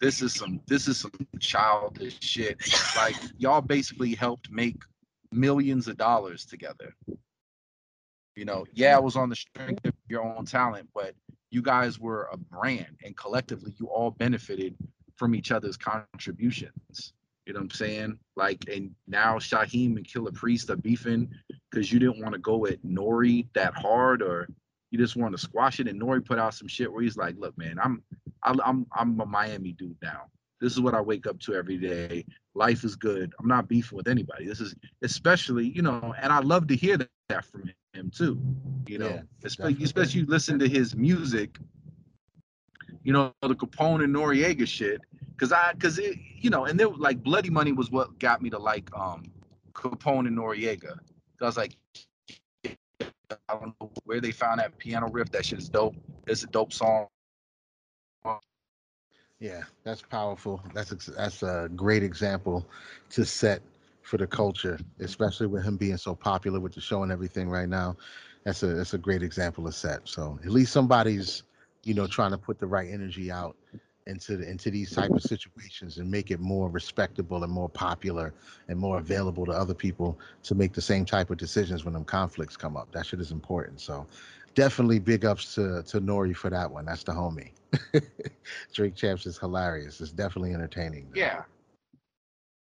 This is some this is some childish shit. Like y'all basically helped make millions of dollars together. You know, yeah, it was on the strength of your own talent, but you guys were a brand and collectively you all benefited from each other's contributions. You know what I'm saying? Like, and now Shyheim and Killah Priest are beefing because you didn't want to go at Nori that hard, or you just want to squash it. And Nori put out some shit where he's like, "Look, man, I'm I'm I'm, I'm a Miami dude now. This is what I wake up to every day. Life is good. I'm not beefing with anybody. This is especially, you know, and I love to hear that, that from him too. You know, Yeah, especially especially you listen to his music. You know, the Capone and Noriega shit. Cause I, cause it, you know, and there like Bloody Money was what got me to like um Capone and Noriega. I was like, I don't know where they found that piano riff. That shit is dope. It's a dope song. Yeah, that's powerful. That's that's a great example to set for the culture, especially with him being so popular with the show and everything right now. That's a that's a great example to set. So at least somebody's, you know, trying to put the right energy out into into these type of situations and make it more respectable and more popular and more available to other people to make the same type of decisions when them conflicts come up. That shit is important. So definitely big ups to to N.O.R.E. for that one. That's the homie. Drink Champs is hilarious. It's definitely entertaining. though. Yeah,